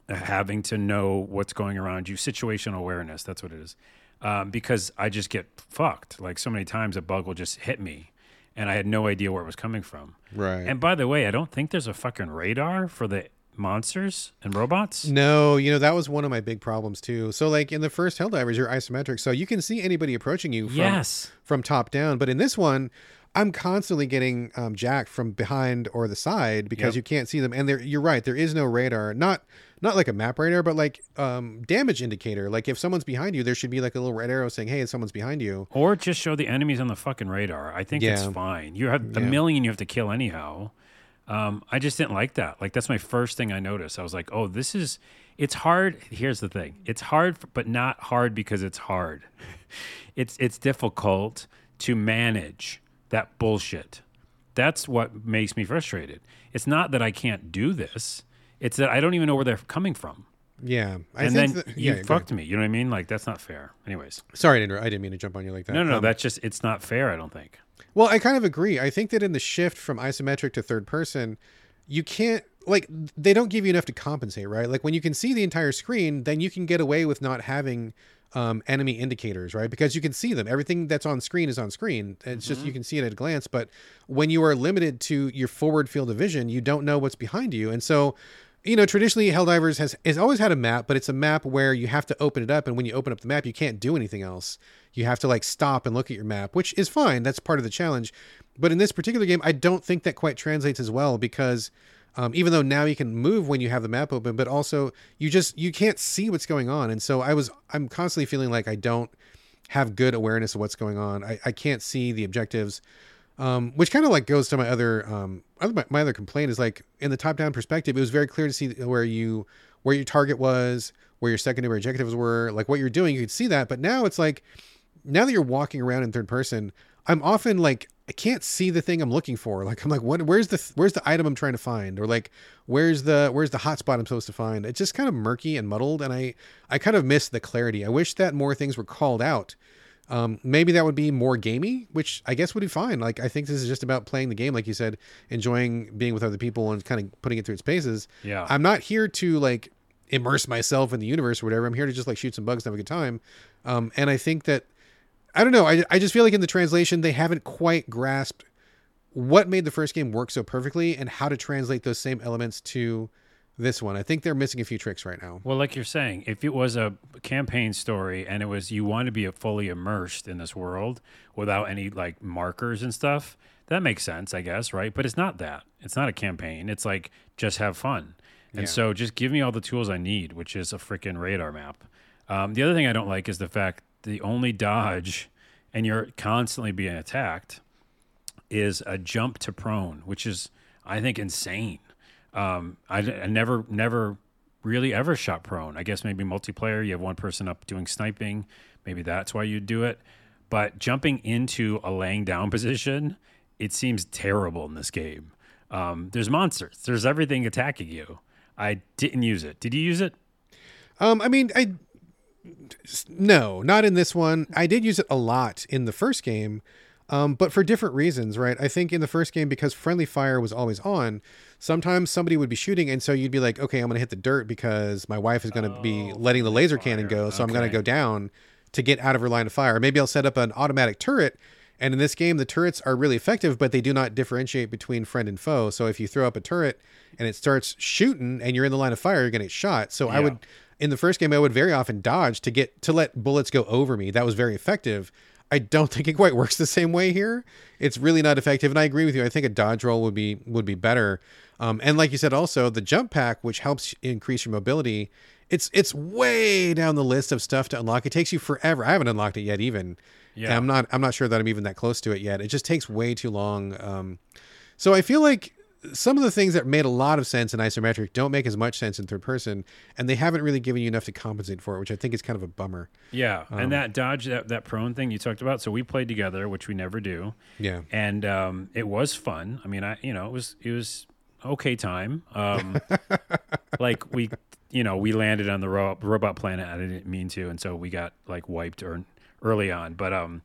uh, having to know what's going around you. Situational awareness. That's what it is. Um, because I just get fucked. Like so many times, a bug will just hit me, and I had no idea where it was coming from. Right. And by the way, I don't think there's a fucking radar for the monsters and robots. No, you know that was one of my big problems too. So like in the first Helldivers, you're isometric, so you can see anybody approaching you from Yes. from top down. But in this one, I'm constantly getting um, jacked from behind or the side because Yep. you can't see them. And there, you're right, there is no radar. Not not like a map radar, but like um, damage indicator. Like if someone's behind you, there should be like a little red arrow saying, "Hey, someone's behind you." Or just show the enemies on the fucking radar. I think it's fine. You have a Yeah. million you have to kill anyhow. Um, I just didn't like that. Like that's my first thing I noticed. I was like, oh, this is. It's hard. Here's the thing. It's hard, but not hard because it's hard. it's it's difficult to manage that bullshit. That's what makes me frustrated. It's not that I can't do this. It's that I don't even know where they're coming from. Yeah, I and then you yeah, fucked me. You know what I mean? Like that's not fair. Anyways, Sorry, to interrupt. I didn't mean to jump on you like that. no, no, Um, that's just it's not fair. I don't think. Well, I kind of agree. I think that in the shift from isometric to third person, you can't like they don't give you enough to compensate, right? Like when you can see the entire screen, then you can get away with not having um, enemy indicators, right? Because you can see them. Everything that's on screen is on screen. It's just you can see it at a glance. But when you are limited to your forward field of vision, you don't know what's behind you, and so. You know, traditionally, Helldivers has has always had a map, but it's a map where you have to open it up, and when you open up the map, you can't do anything else. You have to like stop and look at your map, which is fine. That's part of the challenge. But in this particular game, I don't think that quite translates as well because um, even though now you can move when you have the map open, but also you just you can't see what's going on. And so I was I'm constantly feeling like I don't have good awareness of what's going on. I, I can't see the objectives. Um, which kind of like goes to my other um other, my, my other complaint is like in the top down perspective, it was very clear to see where you where your target was, where your secondary objectives were, like what you're doing. You could see that, but now it's like now that you're walking around in third person, I'm often like I can't see the thing I'm looking for. Like I'm like, what? Where's the where's the item I'm trying to find, or like where's the where's the hotspot I'm supposed to find? It's just kind of murky and muddled, and I I kind of miss the clarity. I wish that more things were called out. Um, maybe that would be more gamey, which I guess would be fine. Like I think this is just about playing the game, like you said, enjoying being with other people and kind of putting it through its paces. Yeah. I'm not here to like immerse myself in the universe or whatever. I'm here to just like shoot some bugs and have a good time. Um, and I think that I don't know. I, I just feel like in the translation they haven't quite grasped what made the first game work so perfectly and how to translate those same elements to this one. I think they're missing a few tricks right now. Well, like you're saying, if it was a campaign story and it was you want to be fully immersed in this world without any like markers and stuff, that makes sense, I guess, right? But it's not that. It's not a campaign. It's like just have fun. And Yeah. so just give me all the tools I need, which is a freaking radar map. Um, the other thing I don't like is the fact the only dodge and you're constantly being attacked is a jump to prone, which is I think insane. Um, I, I never never really ever shot prone. I guess maybe multiplayer, you have one person up doing sniping, maybe that's why you do it. But jumping into a laying down position, it seems terrible in this game. Um, there's monsters. There's everything attacking you. I didn't use it. Did you use it? Um, I mean, I no, not in this one. I did use it a lot in the first game. um, but for different reasons, right? I think in the first game, because friendly fire was always on, sometimes somebody would be shooting, and so you'd be like, okay, I'm going to hit the dirt because my wife is going to be Oh, letting the laser fire. cannon go, so I'm going to go down to get out of her line of fire. Maybe I'll set up an automatic turret. And in this game, the turrets are really effective, but they do not differentiate between friend and foe. So if you throw up a turret and it starts shooting and you're in the line of fire, you're going to get shot. So I would, in the first game, I would very often dodge to get to let bullets go over me. That was very effective. I don't think it quite works the same way here. It's really not effective, and I agree with you. I think a dodge roll would be would be better. Um, and like you said, also the jump pack, which helps increase your mobility. It's it's way down the list of stuff to unlock. It takes you forever. I haven't unlocked it yet, even. Yeah. And I'm not. I'm not sure that I'm even that close to it yet. It just takes way too long. Um, so I feel like some of the things that made a lot of sense in isometric don't make as much sense in third person, and they haven't really given you enough to compensate for it, which I think is kind of a bummer. Yeah, Um, and that dodge, that that prone thing you talked about. So we played together, which we never do, Yeah. and um, it was fun. I mean, I you know it was it was okay time. Um, like we, you know, we landed on the ro- robot planet. I didn't mean to, and so we got like wiped or early on. But um,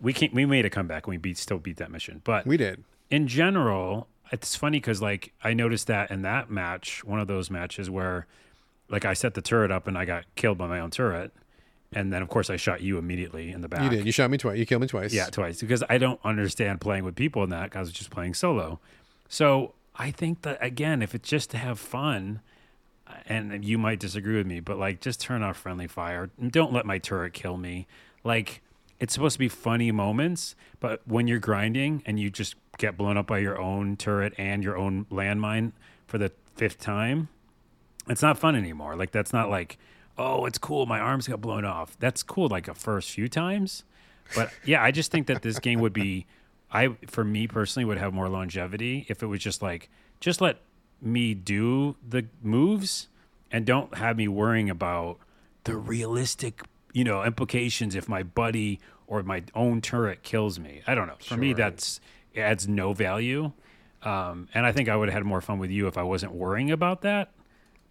we can we made a comeback and we beat still beat that mission. But We did. in general, it's funny because like I noticed that in that match, one of those matches where like I set the turret up and I got killed by my own turret, and then of course I shot you immediately in the back. You did. You shot me twice. You killed me twice. Yeah, twice because I don't understand playing with people in that. I was just playing solo. So I think that again, if it's just to have fun, uh, and you might disagree with me, but like just turn off friendly fire. and Don't let my turret kill me. Like it's supposed to be funny moments, but when you're grinding and you just get blown up by your own turret and your own landmine for the fifth time, it's not fun anymore. Like that's not like, oh, it's cool. My arms got blown off. That's cool. Like a first few times, but yeah, I just think that this game would be, I for me personally would have more longevity if it was just like just let me do the moves and don't have me worrying about the realistic, you know, implications if my buddy or my own turret kills me. I don't know. For me, that's adds no value. Um, and I think I would have had more fun with you if I wasn't worrying about that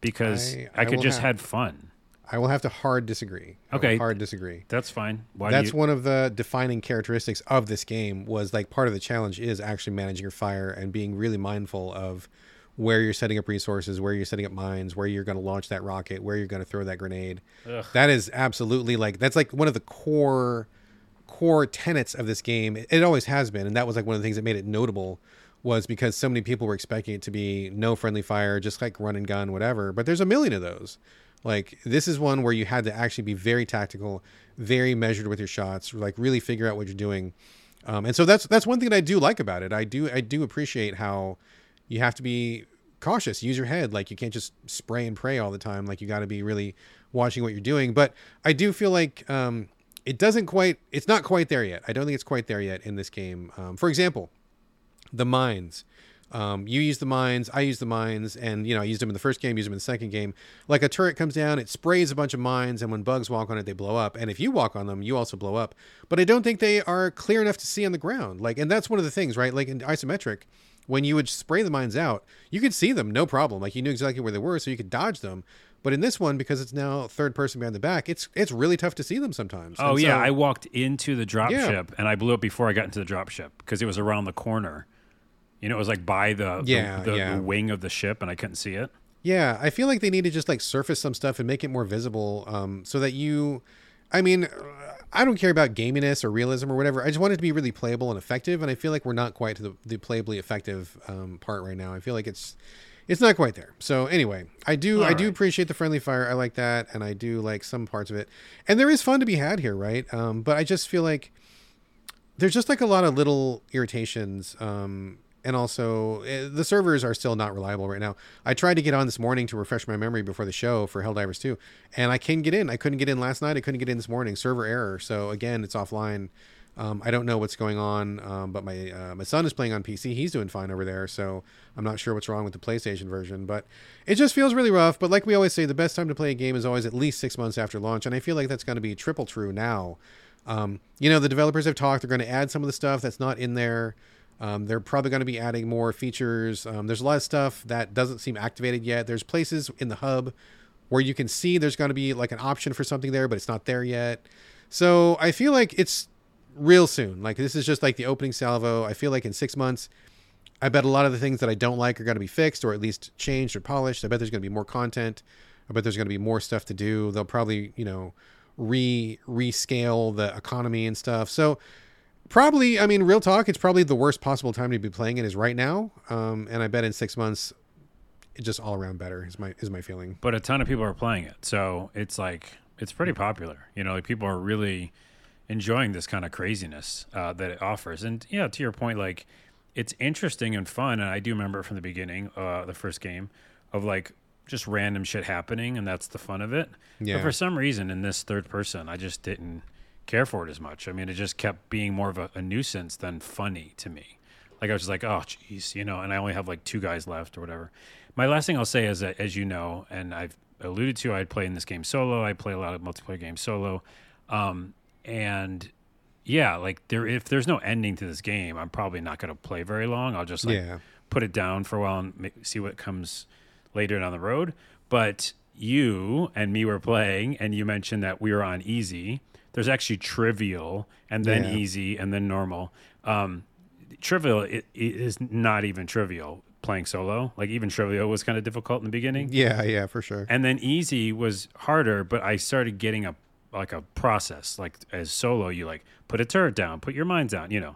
because I- I, I could just have- had fun. I will have to hard disagree. I Okay. hard disagree. That's fine. Why That's you, one of the defining characteristics of this game was like part of the challenge is actually managing your fire and being really mindful of where you're setting up resources, where you're setting up mines, where you're going to launch that rocket, where you're going to throw that grenade. Ugh. That is absolutely like that's like one of the core core tenets of this game. It, always has been, and that was like one of the things that made it notable was because so many people were expecting it to be no friendly fire, just like run and gun, whatever. But there's a million of those. Like this is one where you had to actually be very tactical, very measured with your shots, like really figure out what you're doing. Um, and so that's that's one thing that I do like about it. I do I do appreciate how you have to be cautious, use your head. Like you can't just spray and pray all the time. Like you got to be really watching what you're doing. But I do feel like um, it doesn't quite. It's not quite there yet. I don't think it's quite there yet in this game. Um, for example, the mines. Um, you use the mines, I use the mines, and you know I used them in the first game, used them in the second game. Like a turret comes down, it sprays a bunch of mines, and when bugs walk on it, they blow up. And if you walk on them, you also blow up. But I don't think they are clear enough to see on the ground. Like, and that's one of the things, right? Like in isometric, when you would spray the mines out, you could see them, no problem. Like you knew exactly where they were, so you could dodge them. But in this one, because it's now third person behind the back, it's it's really tough to see them sometimes. Oh And yeah, so- I walked into the drop Yeah. ship and I blew up before I got into the drop ship because it was around the corner. You know, it was like by the the- Yeah, the, yeah. the wing of the ship and I couldn't see it. Yeah, I feel like they need to just like surface some stuff and make it more visible, um, so that you. I mean, I don't care about gaminess or realism or whatever. I just want it to be really playable and effective, and I feel like we're not quite to the, the playably effective um, part right now. I feel like it's it's not quite there. So anyway, I do I All do appreciate the friendly fire. I like that, and I do like some parts of it, and there is fun to be had here, right? Um, but I just feel like there's just like a lot of little irritations um and also eh, the servers are still not reliable right now. I tried to get on this morning to refresh my memory before the show for helldivers 2 and i can't get in. I couldn't get in last night. I couldn't get in this morning. Server error. So again it's offline um, I don't know what's going on, um, but my uh, my son is playing on PC. He's doing fine over there, so I'm not sure what's wrong with the PlayStation version. But it just feels really rough. But like we always say, the best time to play a game is always at least six months after launch, and I feel like that's going to be triple true now. Um, you know, the developers have talked; they're going to add some of the stuff that's not in there. Um, they're probably going to be adding more features. Um, there's a lot of stuff that doesn't seem activated yet. There's places in the hub where you can see there's going to be like an option for something there, but it's not there yet. So I feel like it's real soon. Like this is just like the opening salvo. I feel like in six months, I bet a lot of the things that I don't like are going to be fixed or at least changed or polished. I bet there's going to be more content. I bet there's going to be more stuff to do. They'll probably you know re rescale the economy and stuff. So probably, I mean, real talk, it's probably the worst possible time to be playing it is right now. Um, and I bet in six months, just all around better is my is my feeling. But a ton of people are playing it, so it's like it's pretty popular. You know, like people are really enjoying this kind of craziness uh, that it offers. And yeah, to your point, like it's interesting and fun. And I do remember from the beginning, uh, the first game, of like just random shit happening, and that's the fun of it. Yeah. But for some reason, in this third person, I just didn't care for it as much. I mean, it just kept being more of a, a nuisance than funny to me. Like I was just like, oh, jeez, you know. And I only have like two guys left or whatever. My last thing I'll say is that, as you know, and I've alluded to, I'd play in this game solo. I play a lot of multiplayer games solo, um, and yeah, like there, if there's no ending to this game, I'm probably not going to play very long. I'll just like Yeah. put it down for a while and make, see what comes later down the road. But you and me were playing, and you mentioned that we were on easy. There's actually trivial, and then Yeah. easy, and then normal. Um, trivial it, it is not even trivial playing solo. Like even trivial was kind of difficult in the beginning, Yeah, yeah, for sure. and then easy was harder. But I started getting a like a process. Like as solo, you like put a turret down, put your mines down, you know.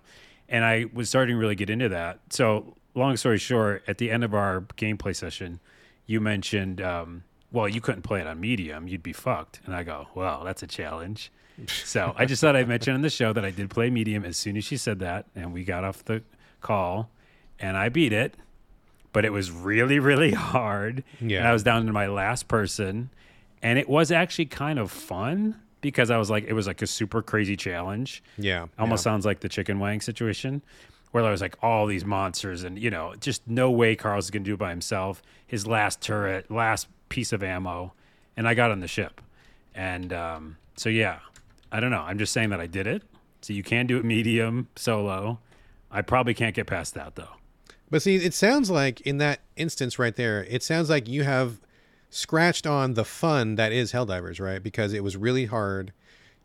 And I was starting to really get into that. So long story short, at the end of our gameplay session, you mentioned, um, well, you couldn't play it on medium, you'd be fucked. And I go, well, that's a challenge. So I just thought I'd mention on the show that I did play medium as soon as she said that, and we got off the call, and I beat it, but it was really, really hard. Yeah. And I was down to my last person, and it was actually kind of fun because I was like, it was like a super crazy challenge. Yeah, Almost sounds like the chicken wang situation, where there was like all these monsters, and you know, just no way Carl's gonna do it by himself. His last turret, last piece of ammo, and I got on the ship, and um, so yeah, I don't know. I'm just saying that I did it. So you can do it medium solo. I probably can't get past that though. But see, it sounds like in that instance right there, it sounds like you have scratched on the fun that is Helldivers, right? Because it was really hard.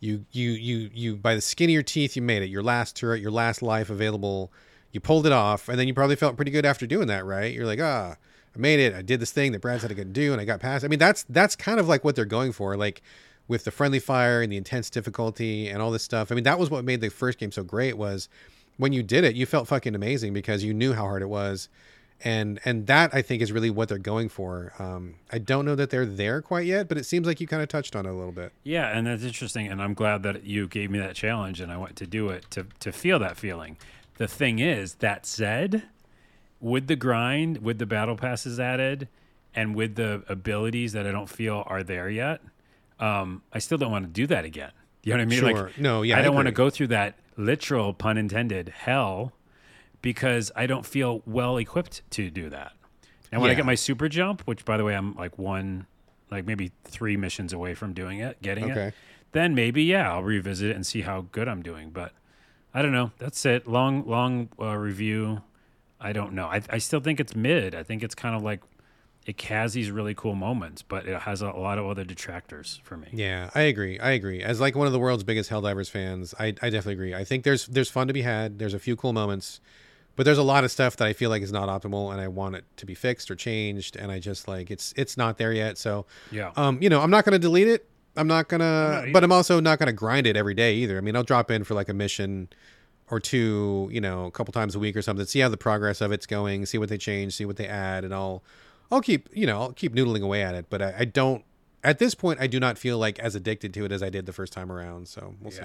You you you you by the skin of your teeth you made it. Your last turret, your last life available. You pulled it off, and then you probably felt pretty good after doing that, right? You're like, ah, I made it. I did this thing that Brad said I could do, and I got past. I mean, that's that's kind of like what they're going for, like with the friendly fire and the intense difficulty and all this stuff. I mean, that was what made the first game so great. Was when you did it, you felt fucking amazing because you knew how hard it was, and and that I think is really what they're going for. Um, I don't know that they're there quite yet, but it seems like you kind of touched on it a little bit. Yeah, and that's interesting, and I'm glad that you gave me that challenge, and I went to do it to to feel that feeling. The thing is, that said, with the grind, with the battle passes added, and with the abilities that I don't feel are there yet, um, I still don't want to do that again. You know what I mean? Sure. Like, No, yeah, I I don't want to go through that literal pun intended hell because I don't feel well equipped to do that. And when I get my super jump, which by the way, I'm like one, like maybe three missions away from doing it, getting Okay. it, then maybe yeah, I'll revisit it and see how good I'm doing. But I don't know. That's it. Long, long uh, review. I don't know. I, I still think it's mid. I think it's kind of like it has these really cool moments, but it has a, lot of other detractors for me. Yeah, I agree. I agree. As like one of the world's biggest Helldivers fans, I, I definitely agree. I think there's there's fun to be had. There's a few cool moments, but there's a lot of stuff that I feel like is not optimal, and I want it to be fixed or changed. And I just like it's it's not there yet. So, Yeah. um, you know, I'm not gonna delete it. I'm not gonna, not but. I'm also not gonna grind it every day either. I mean, I'll drop in for like a mission or two, you know, a couple times a week or something. See how the progress of it's going. See what they change. See what they add, and I'll I'll keep you know I'll keep noodling away at it. But I, I don't at this point I do not feel like as addicted to it as I did the first time around. So we'll see.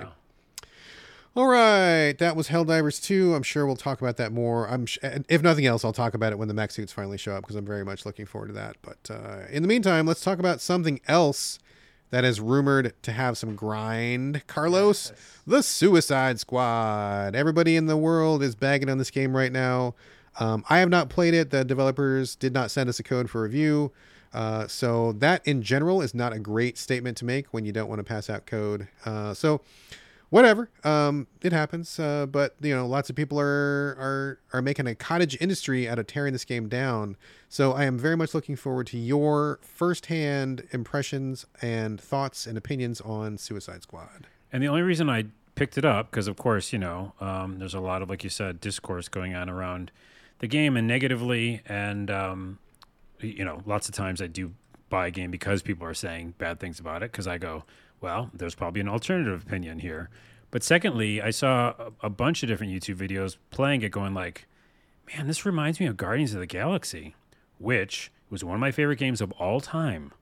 All right, that was Helldivers 2. I'm sure we'll talk about that more. I'm sh- if nothing else, I'll talk about it when the mech suits finally show up because I'm very much looking forward to that. But uh, in the meantime, let's talk about something else that is rumored to have some grind. Carlos, the Suicide Squad. Everybody in the world is bagging on this game right now. Um, I have not played it. The developers did not send us a code for review. Uh, so that in general is not a great statement to make when you don't want to pass out code. Uh, so whatever um it happens uh but you know lots of people are are are making a cottage industry out of tearing this game down so i am very much looking forward to your firsthand impressions and thoughts and opinions on suicide squad And the only reason I picked it up because, of course, you know, um, there's a lot of, like you said, discourse going on around the game and negatively. And, um, you know, lots of times I do buy a game because people are saying bad things about it because I go, well, there's probably an alternative opinion here. But secondly, I saw a, bunch of different YouTube videos playing it going like, man, this reminds me of Guardians of the Galaxy, which was one of my favorite games of all time.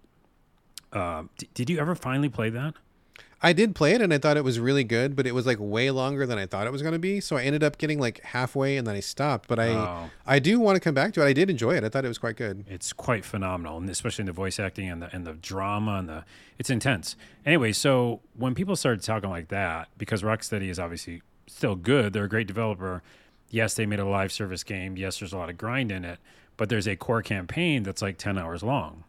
Uh, d- did you ever finally play that? I did play it and I thought it was really good, but it was like way longer than I thought it was going to be. So I ended up getting like halfway and then I stopped. But I Oh. I do want to come back to it. I did enjoy it. I thought it was quite good. It's quite phenomenal, and especially in the voice acting and the and the drama and the it's intense. Anyway, so when people started talking like that, because Rocksteady is obviously still good, they're a great developer. Yes, they made a live service game. Yes, there's a lot of grind in it, but there's a core campaign that's like ten hours long,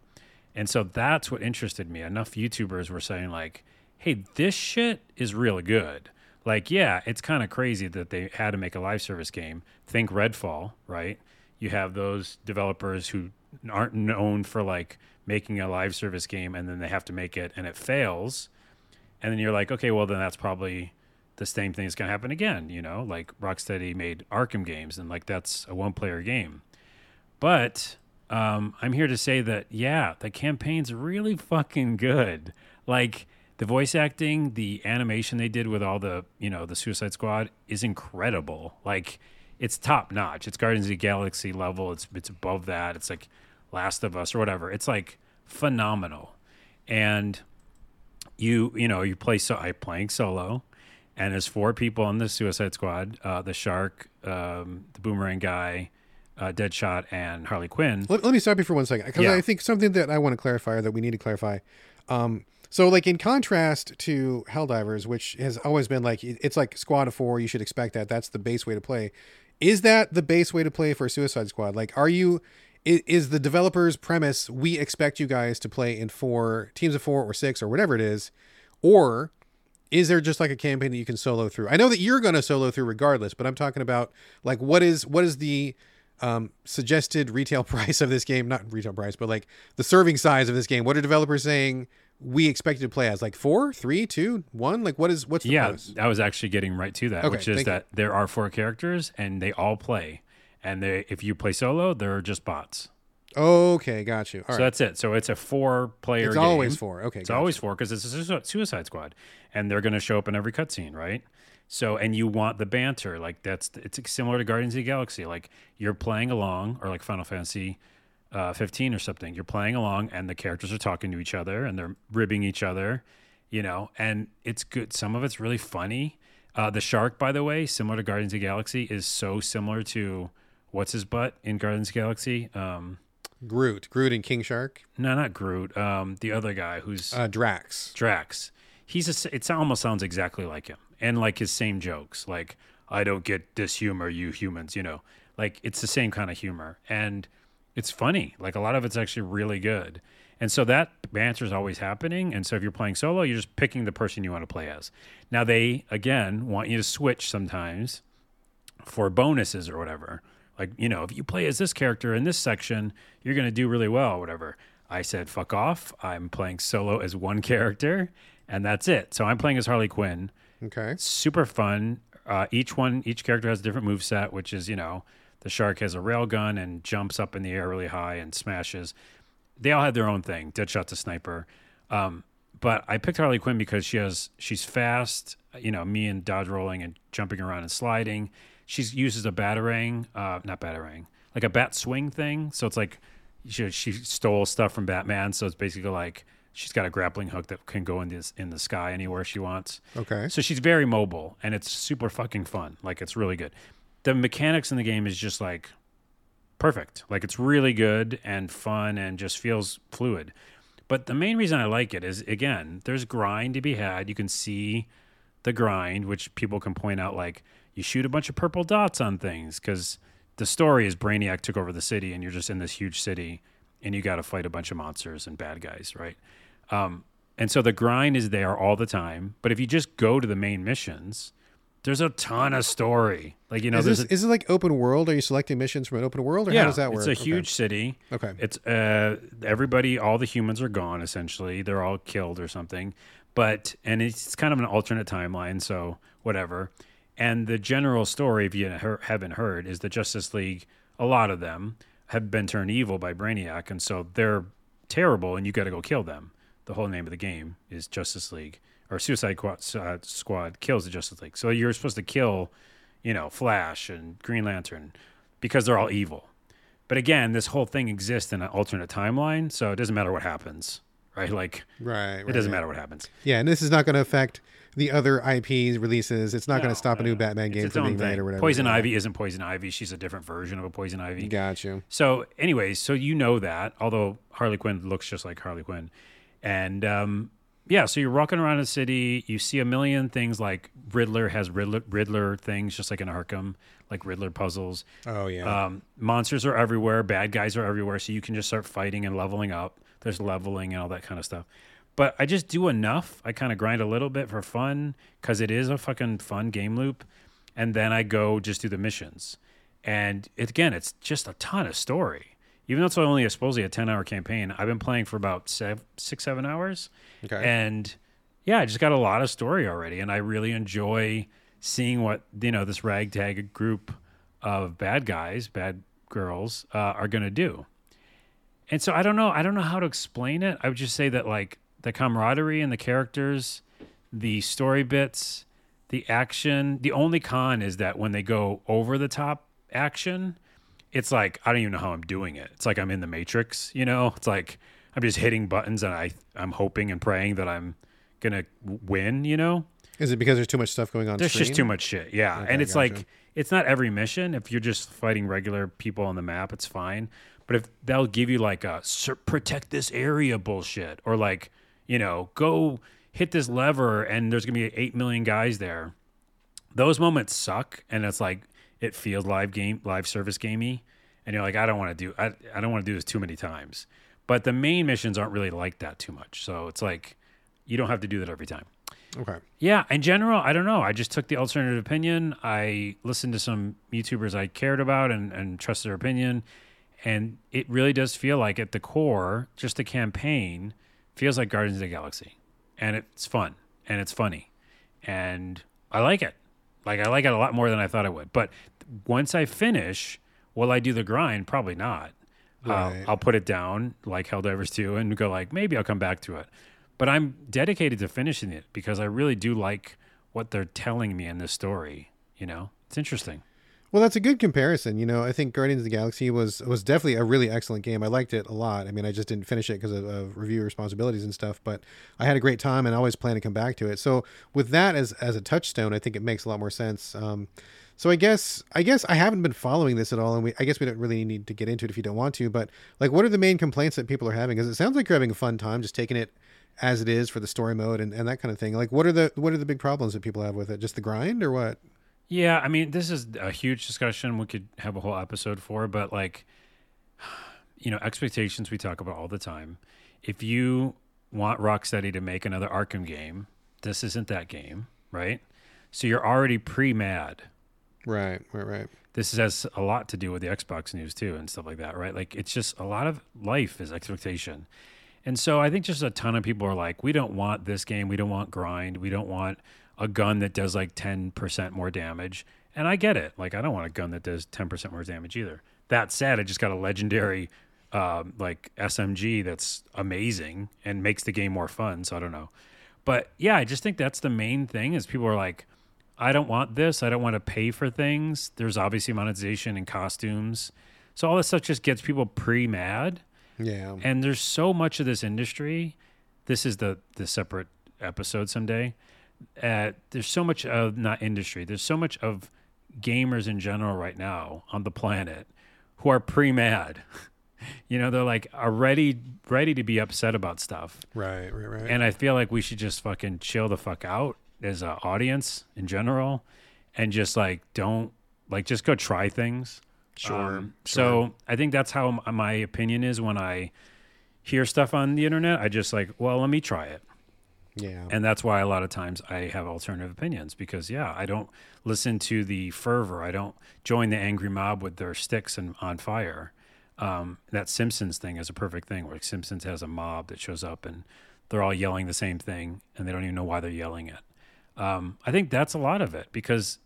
and so that's what interested me. Enough YouTubers were saying like, "Hey, this shit is really good." Like, yeah, it's kind of crazy that they had to make a live service game. Think Redfall, right? You have those developers who aren't known for like making a live service game and then they have to make it and it fails. And then you're like, okay, well, then that's probably the same thing is going to happen again. You know, like Rocksteady made Arkham games and like that's a one player game. But um, I'm here to say that, yeah, the campaign's really fucking good. Like, the voice acting, the animation they did with all the, you know, the Suicide Squad is incredible. Like, it's top notch. It's Guardians of the Galaxy level. It's it's above that. It's like Last of Us or whatever. It's like phenomenal. And you you know you play so I playing solo, and there's four people on the Suicide Squad: uh, the Shark, um, the Boomerang guy, uh, Deadshot, and Harley Quinn. Let, let me stop you for one second because Yeah. I think something that I want to clarify or that we need to clarify. Um, so, like in contrast to Helldivers, which has always been like it's like Squad of Four, you should expect that. That's the base way to play. Is that the base way to play for Suicide Squad? Like, are you? Is the developer's premise we expect you guys to play in four teams of four or six or whatever it is, or is there just like a campaign that you can solo through? I know that you're going to solo through regardless, but I'm talking about like what is what is the um, suggested retail price of this game? Not retail price, but like the serving size of this game. What are developers saying we expected to play as? Like four, three, two, one? Like what is what's the Yeah, premise? I was actually getting right to that, Okay, which is thank you. that there are four characters and they all play. And they, if you play solo, they're just bots. Okay, got you. All So right, that's it. So it's a four-player. Game. It's game. always four. Okay, It's always four because it's a Suicide Squad, and they're going to show up in every cutscene, right? So, and you want the banter, like that's it's similar to Guardians of the Galaxy. Like you're playing along, or like Final Fantasy uh, 15 or something. You're playing along, and the characters are talking to each other, and they're ribbing each other, you know. And it's good. Some of it's really funny. Uh, the shark, by the way, similar to Guardians of the Galaxy, is so similar to what's his butt in Guardians of the Galaxy. Um, Groot, Groot and King Shark, no, not Groot. Um, the other guy who's uh, Drax. Drax. He's a, it almost sounds exactly like him, and like his same jokes. Like I don't get this humor, you humans. You know, like it's the same kind of humor, and it's funny. Like a lot of it's actually really good, and so that banter is always happening. And so if you're playing solo, you're just picking the person you want to play as. Now they again want you to switch sometimes for bonuses or whatever. Like, you know, if you play as this character in this section, you're going to do really well or whatever. I said, fuck off. I'm playing solo as one character, and that's it. So I'm playing as Harley Quinn. Okay, Super fun. Uh, each one, each character has a different move set, which is, you know, the shark has a rail gun and jumps up in the air really high and smashes. They all have their own thing. Deadshot's a sniper. Um, but I picked Harley Quinn because she has she's fast, you know, me and dodge rolling and jumping around and sliding. She uses a batarang, uh, not batarang, like a bat swing thing. So it's like she, she stole stuff from Batman. So it's basically like she's got a grappling hook that can go in this in the sky anywhere she wants. okay. So she's very mobile and it's super fucking fun. Like it's really good. The mechanics in the game is just like perfect. Like it's really good and fun and just feels fluid. But the main reason I like it is again, there's grind to be had. You can see the grind, which people can point out like you shoot a bunch of purple dots on things because the story is Brainiac took over the city and you're just in this huge city and you got to fight a bunch of monsters and bad guys, right? Um, and so the grind is there all the time. But if you just go to the main missions, there's a ton of story. Like you know, Is this a, is it like open world? Are you selecting missions from an open world, or yeah, how does that work? it's a Okay. huge city. Okay. It's uh everybody, all the humans are gone essentially. They're all killed or something. But and it's kind of an alternate timeline. So whatever. And the general story, if you haven't heard, is that Justice League, a lot of them have been turned evil by Brainiac, and so they're terrible, and you got to go kill them. The whole name of the game is Justice League, or Suicide Squad, uh, kills the Justice League. So you're supposed to kill, you know, Flash and Green Lantern because they're all evil. But again, this whole thing exists in an alternate timeline, so it doesn't matter what happens, right? Like, Right. it doesn't matter what happens. Yeah, and this is not going to affect the other IPs releases. It's not going to stop a new. Batman game from being made or whatever. Poison Ivy isn't Poison Ivy. She's a different version of a Poison Ivy. Got you. So, anyways, so you know that, although Harley Quinn looks just like Harley Quinn. And um, yeah, so you're walking around the city, you see a million things like Riddler has Riddler, Riddler things, just like in Arkham, like Riddler puzzles. Oh yeah. Um, monsters are everywhere, bad guys are everywhere, so you can just start fighting and leveling up. There's leveling and all that kind of stuff. But I just do enough. I kind of grind a little bit for fun because it is a fucking fun game loop. And then I go just do the missions. And it, again, it's just a ton of story. Even though it's only a, supposedly a 10 hour campaign, I've been playing for about seven, six, seven hours. Okay. And yeah, I just got a lot of story already. And I really enjoy seeing what, you know, this ragtag group of bad guys, bad girls, uh, are going to do. And so I don't know. I don't know how to explain it. I would just say that like the camaraderie and the characters, the story bits, the action. The only con is that when they go over the top action, it's like I don't even know how I'm doing it. It's like I'm in the Matrix. You know, it's like I'm just hitting buttons and I I'm hoping and praying that I'm gonna win. You know, is it because there's too much stuff going on? there's screen? just too much shit. Yeah. Okay, and it's gotcha. like, it's not every mission. If you're just fighting regular people on the map, it's fine. But if they'll give you like a protect this area bullshit, or like, you know, go hit this lever and there's going to be 8 million guys there, those moments suck. And it's like, it feels live game, live service gamey. And you're like, I don't want to do, I, I don't want to do this too many times. But the main missions aren't really like that too much. So it's like, you don't have to do that every time. Okay. Yeah, in general, I don't know. I just took the alternative opinion. I listened to some YouTubers I cared about and, and trust their opinion. And it really does feel like at the core, just the campaign feels like Guardians of the Galaxy. And it's fun and it's funny. And I like it. Like I like it a lot more than I thought I would. But once I finish, will I do the grind? Probably not. Uh, I'll put it down like Helldivers 2 and go like maybe I'll come back to it. But I'm dedicated to finishing it because I really do like what they're telling me in this story. You know, it's interesting. Well, that's a good comparison. You know, I think Guardians of the Galaxy was was definitely a really excellent game. I liked it a lot. I mean, I just didn't finish it because of, of review responsibilities and stuff, but I had a great time and I always plan to come back to it. So with that as as a touchstone, I think it makes a lot more sense. Um, so I guess I guess I haven't been following this at all, and we I guess we don't really need to get into it if you don't want to. But like, what are the main complaints that people are having? Because it sounds like you're having a fun time, just taking it as it is for the story mode and, and that kind of thing. Like, what are the what are the big problems that people have with it? Just the grind or what? Yeah, I mean, this is a huge discussion we could have a whole episode for, but like, you know, expectations we talk about all the time. If you want Rocksteady to make another Arkham game, this isn't that game, right? So you're already pre mad. Right, right, right. This has a lot to do with the Xbox news too and stuff like that, right? Like, it's just a lot of life is expectation. And so I think just a ton of people are like, we don't want this game. We don't want grind. We don't want a gun that does like 10% more damage. And I get it. Like, I don't want a gun that does 10% more damage either. That said, I just got a legendary, um, like SMG that's amazing and makes the game more fun. So I don't know. But yeah, I just think that's the main thing is people are like, I don't want this. I don't want to pay for things. There's obviously monetization and costumes. So all this stuff just gets people pre mad. Yeah. And there's so much of this industry. This is the the separate episode someday. Uh, there's so much of not industry. There's so much of gamers in general right now on the planet who are pre mad. you know, they're like are ready ready to be upset about stuff. Right, right, right. And I feel like we should just fucking chill the fuck out as an audience in general, and just like don't like just go try things. Sure, Um, So I think that's how my opinion is when I hear stuff on the internet. I just like, well, let me try it. Yeah. And that's why a lot of times I have alternative opinions because, yeah, I don't listen to the fervor. I don't join the angry mob with their sticks and on fire. Um, that Simpsons thing is a perfect thing where Simpsons has a mob that shows up and they're all yelling the same thing and they don't even know why they're yelling it. Um, I think that's a lot of it because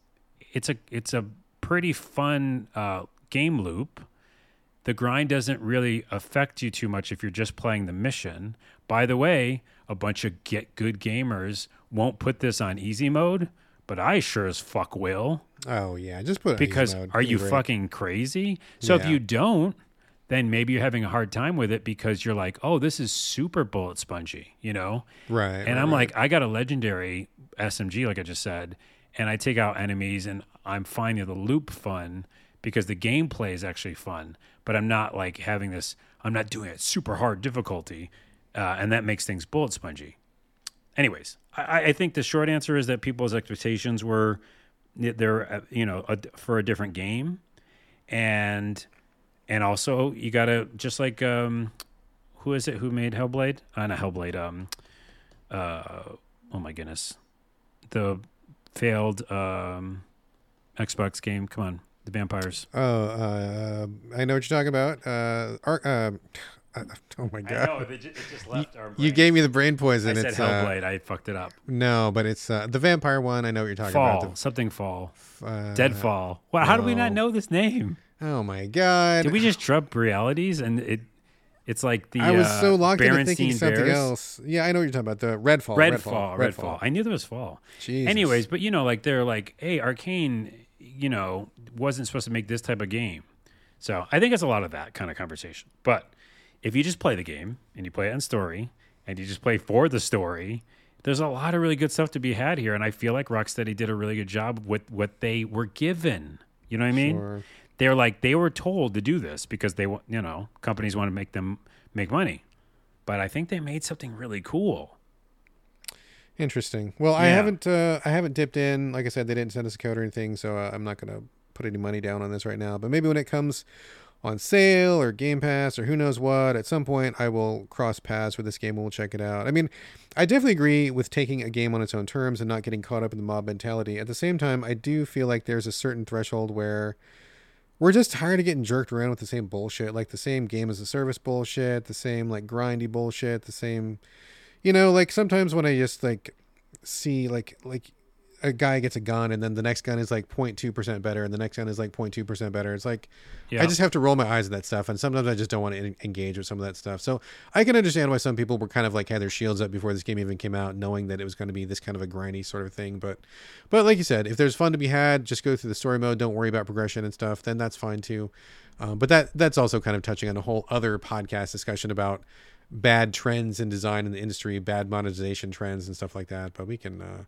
it's a it's a pretty fun uh, game loop. The grind doesn't really affect you too much if you're just playing the mission. By the way, a bunch of get good gamers won't put this on easy mode, but I sure as fuck will. Oh yeah, just put it on easy mode. Because are you fucking crazy? So if you don't, then maybe you're having a hard time with it because you're like, oh, this is super bullet spongy, you know? right? And right, I'm right. like, I got a legendary SMG, like I just said, and I take out enemies, and I'm finding the loop fun because the gameplay is actually fun. But I'm not like having this. I'm not doing it super hard difficulty, uh, and that makes things bullet spongy. Anyways, I, I think the short answer is that people's expectations were they're uh, you know a, for a different game, and and also you gotta just like um, who is it who made Hellblade? Uh, not Hellblade. Um, uh, oh my goodness, the failed um, Xbox game. Come on, the vampires. Oh, uh, I know what you're talking about. Uh, Ar- uh, oh my god. it just, it just left our. You gave me the brain poison. I said it's uh, Hellblade. I fucked it up. no, but it's uh, the vampire one. I know what you're talking Fall, about. something fall, The, uh, Deadfall. Wow, how do we not know this name? Oh my god. Did we just trump realities and it? It's like the I was uh, so locked into thinking something Bears. else. Yeah, I know what you're talking about. The Redfall. Redfall, Redfall. I knew there was fall. Jesus. Anyways, but you know, like they're like, hey, Arkane, you know, wasn't supposed to make this type of game. So I think it's a lot of that kind of conversation. But if you just play the game and you play it in story and you just play for the story, there's a lot of really good stuff to be had here. And I feel like Rocksteady did a really good job with what they were given. You know what I mean? Sure. They're like they were told to do this because they want, you know, companies want to make them make money. But I think they made something really cool. Interesting. Well, I haven't. Uh, I haven't dipped in. Like I said, they didn't send us a code or anything, so uh, I'm not gonna put any money down on this right now. But maybe when it comes on sale or Game Pass or who knows what, at some point I will cross paths with this game and we'll check it out. I mean, I definitely agree with taking a game on its own terms and not getting caught up in the mob mentality. At the same time, I do feel like there's a certain threshold where we're just tired of getting jerked around with the same bullshit, like the same game as a service bullshit, the same like grindy bullshit, the same you know, like sometimes when I just like see like like a guy gets a gun and then the next gun is like 0.2% better and the next gun is like 0.2% better. It's like Yeah. I just have to roll my eyes at that stuff and sometimes I just don't want to en- engage with some of that stuff. So I can understand why some people were kind of like had their shields up before this game even came out knowing that it was going to be this kind of a grindy sort of thing, but but like you said, if there's fun to be had, just go through the story mode, don't worry about progression and stuff, then that's fine too. Um, but that that's also kind of touching on a whole other podcast discussion about bad trends in design in the industry, bad monetization trends and stuff like that. But we can uh,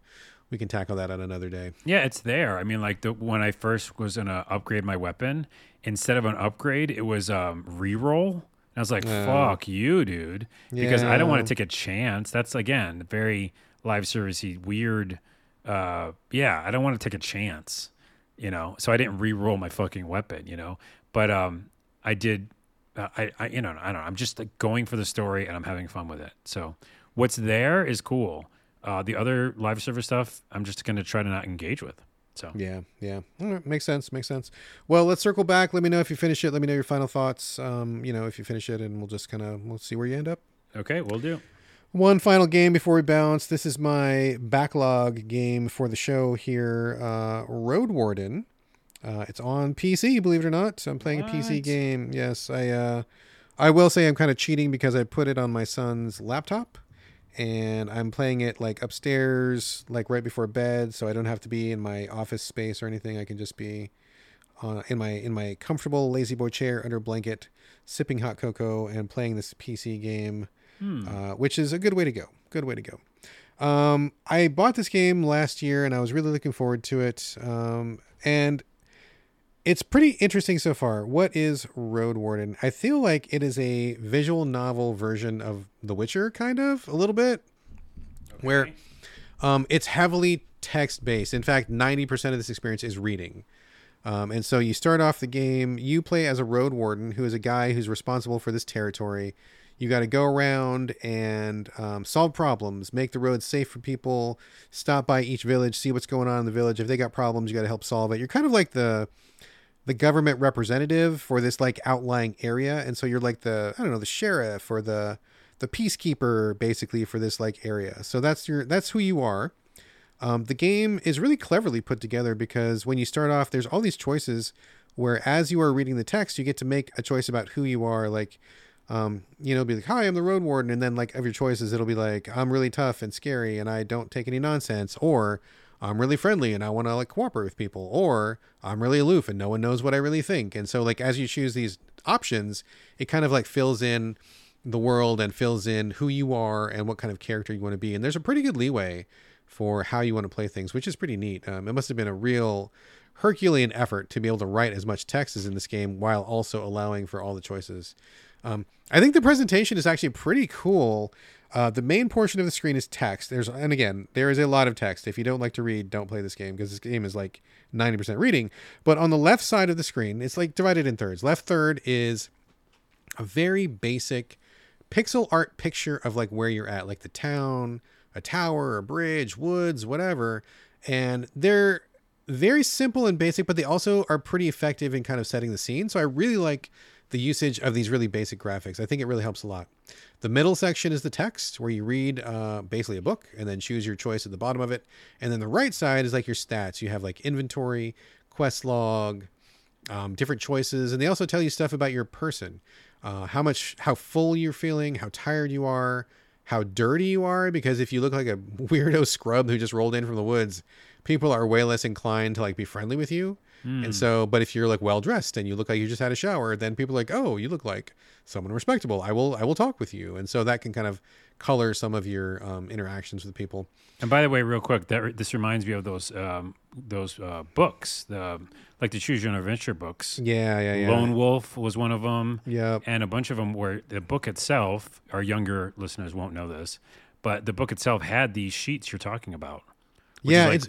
we can tackle that on another day. Yeah, it's there. I mean, like the when I first was gonna upgrade my weapon, instead of an upgrade, it was um reroll. And I was like, Yeah. "Fuck you, dude," because I don't want to take a chance. That's again very live servicey, weird. Uh, yeah, I don't want to take a chance, you know. So I didn't re-roll my fucking weapon, you know. But um, I did. Uh, I, I, you know, I don't know. I'm just like going for the story and I'm having fun with it. So what's there is cool. Uh, the other live server stuff, I'm just gonna try to not engage with. So Yeah, yeah, right, makes sense. Makes sense. Well, let's circle back. Let me know if you finish it. Let me know your final thoughts. Um, you know, if you finish it, and we'll just kind of we'll see where you end up. okay, we'll do. One final game before we bounce. This is my backlog game for the show here. Uh, Roadwarden. Uh, it's on PC, believe it or not. I'm playing a PC game. Yes, I. Uh, I will say I'm kind of cheating because I put it on my son's laptop, and I'm playing it like upstairs, like right before bed, so I don't have to be in my office space or anything. I can just be uh, in my in my comfortable lazy boy chair under a blanket, sipping hot cocoa and playing this PC game uh, which is a good way to go. Good way to go. Um, I bought this game last year and I was really looking forward to it. Um, and it's pretty interesting so far. What is Roadwarden? I feel like it is a visual novel version of The Witcher, kind of, a little bit, where um, it's heavily text based. In fact, 90% of this experience is reading. Um, and so you start off the game, you play as a road warden who is a guy who's responsible for this territory. You got to go around and um, solve problems, make the roads safe for people, stop by each village, see what's going on in the village. If they got problems, you got to help solve it. You're kind of like the the government representative for this like outlying area, and so you're like the I don't know the sheriff or the the peacekeeper basically for this like area. So that's your that's who you are. Um, the game is really cleverly put together because when you start off, there's all these choices where as you are reading the text, you get to make a choice about who you are. Like, um, you know, be like, hi, I'm the road warden. And then like of your choices, it'll be like, I'm really tough and scary and I don't take any nonsense. Or I'm really friendly and I want to like cooperate with people. Or I'm really aloof and no one knows what I really think. And so like, as you choose these options, it kind of like fills in the world and fills in who you are and what kind of character you want to be. And there's a pretty good leeway for how you want to play things, which is pretty neat. Um, it must have been a real Herculean effort to be able to write as much text as in this game while also allowing for all the choices. Um, I think the presentation is actually pretty cool. Uh, the main portion of the screen is text. There's and again, there is a lot of text. If you don't like to read, don't play this game because this game is like 90% reading. But on the left side of the screen, it's like divided in thirds. Left third is a very basic pixel art picture of like where you're at, like the town, a tower, a bridge, woods, whatever. And they're very simple and basic, but they also are pretty effective in kind of setting the scene. So I really like the usage of these really basic graphics. I think it really helps a lot. The middle section is the text where you read uh, basically a book and then choose your choice at the bottom of it. And then the right side is like your stats. You have like inventory, quest log, um, different choices, and they also tell you stuff about your person, uh, how much, how full you're feeling, how tired you are, how dirty you are. Because if you look like a weirdo scrub who just rolled in from the woods, people are way less inclined to like be friendly with you. Mm. And so, but if you're like well dressed and you look like you just had a shower, then people are like, oh, you look like someone respectable. I will, I will talk with you. And so that can kind of color some of your um, interactions with people. And by the way, real quick, that this reminds me of those um, those uh, books, the like the Choose Your Own Adventure books. Yeah, yeah, yeah. Lone Wolf was one of them. Yeah, and a bunch of them where the book itself. Our younger listeners won't know this, but the book itself had these sheets you're talking about. Yeah, like, it's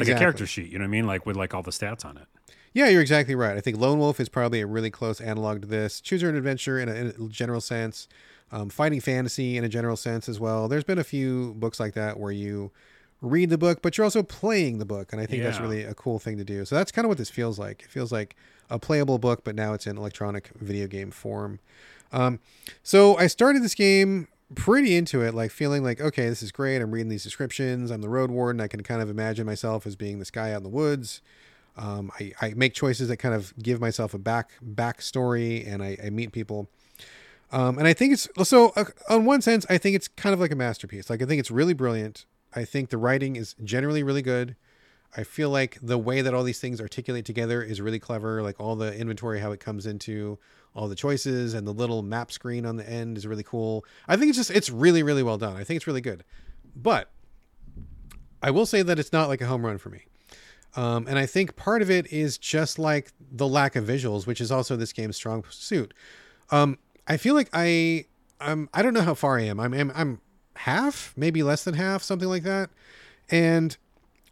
like exactly. a character sheet. You know what I mean? Like with like all the stats on it. Yeah, you're exactly right. I think Lone Wolf is probably a really close analog to this. Choose Your Own Adventure in a, in a general sense, um, fighting fantasy in a general sense as well. There's been a few books like that where you read the book, but you're also playing the book, and I think yeah. that's really a cool thing to do. So that's kind of what this feels like. It feels like a playable book, but now it's in electronic video game form. Um, so I started this game pretty into it, like feeling like, okay, this is great. I'm reading these descriptions. I'm the road warden. I can kind of imagine myself as being this guy out in the woods. Um, I, I make choices that kind of give myself a back backstory, and I, I meet people. Um, and I think it's so. Uh, on one sense, I think it's kind of like a masterpiece. Like I think it's really brilliant. I think the writing is generally really good. I feel like the way that all these things articulate together is really clever. Like all the inventory, how it comes into all the choices and the little map screen on the end is really cool. I think it's just it's really really well done. I think it's really good. But I will say that it's not like a home run for me. Um, and I think part of it is just like the lack of visuals, which is also this game's strong suit. Um, I feel like I I'm I don't know how far I am. I'm, I'm I'm half, maybe less than half, something like that. And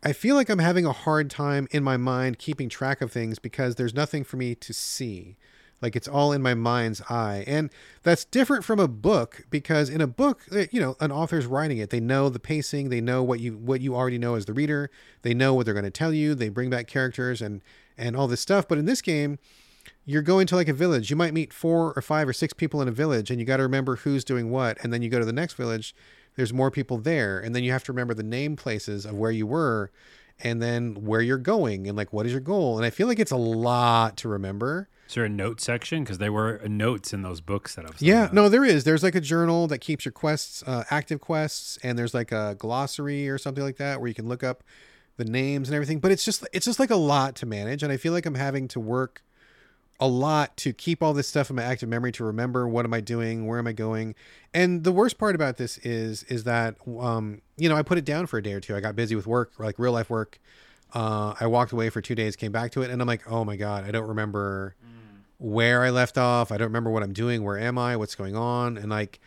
I feel like I'm having a hard time in my mind keeping track of things because there's nothing for me to see. Like it's all in my mind's eye. And that's different from a book because in a book, eh, you know, an author's writing it. They know the pacing, they know what you what you already know as the reader. They know what they're going to tell you. They bring back characters and and all this stuff. But in this game, you're going to like a village. You might meet four or five or six people in a village and you got to remember who's doing what. And then you go to the next village, there's more people there. And then you have to remember the name places of where you were and then where you're going and like what is your goal. And I feel like it's a lot to remember. Is there a note section? Because there were notes in those books that I've. Yeah, no, there is. There's like a journal that keeps your quests, uh, active quests, and there's like a glossary or something like that where you can look up the names and everything. But it's just it's just like a lot to manage, and I feel like I'm having to work a lot to keep all this stuff in my active memory to remember what am I doing, where am I going. And the worst part about this is is that um, you know I put it down for a day or two. I got busy with work, like real life work. Uh, I walked away for two days, came back to it, and I'm like, oh my god, I don't remember. Mm where I left off. I don't remember what I'm doing. Where am I? What's going on? And like,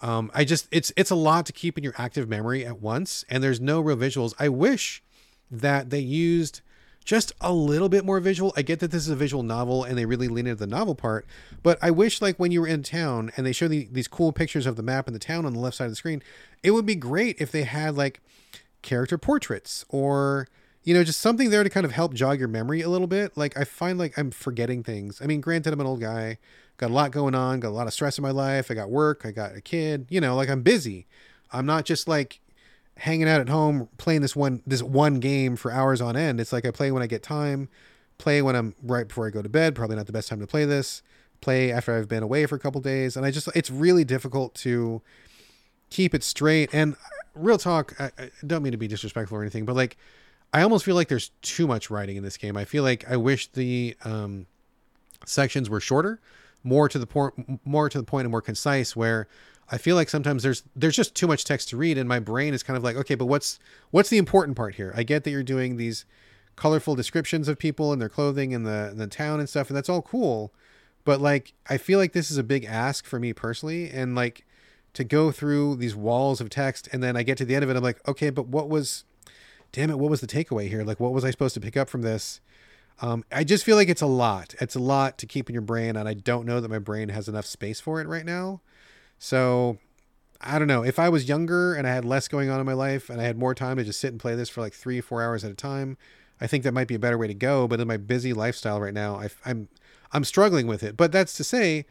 um, I just it's it's a lot to keep in your active memory at once, and there's no real visuals. I wish that they used just a little bit more visual. I get that this is a visual novel and they really lean into the novel part, but I wish like when you were in town and they show the, these cool pictures of the map and the town on the left side of the screen, it would be great if they had like character portraits or you know, just something there to kind of help jog your memory a little bit. Like I find like I'm forgetting things. I mean, granted, I'm an old guy, got a lot going on, got a lot of stress in my life. I got work, I got a kid. You know, like I'm busy. I'm not just like hanging out at home playing this one this one game for hours on end. It's like I play when I get time, play when I'm right before I go to bed. Probably not the best time to play this. Play after I've been away for a couple days, and I just it's really difficult to keep it straight. And real talk, I, I don't mean to be disrespectful or anything, but like I almost feel like there's too much writing in this game. I feel like I wish the um, sections were shorter, more to the point, more to the point, and more concise. Where I feel like sometimes there's there's just too much text to read, and my brain is kind of like, okay, but what's what's the important part here? I get that you're doing these colorful descriptions of people and their clothing and the the town and stuff, and that's all cool. But like, I feel like this is a big ask for me personally, and like to go through these walls of text, and then I get to the end of it, I'm like, okay, but what was, damn it, what was the takeaway here? Like, what was I supposed to pick up from this? Um, I just feel like it's a lot. It's a lot to keep in your brain, and I don't know that my brain has enough space for it right now. So I don't know. If I was younger and I had less going on in my life and I had more time to just sit and play this for like three, four hours at a time, I think that might be a better way to go. But in my busy lifestyle right now, I, I'm I'm struggling with it. But that's to say,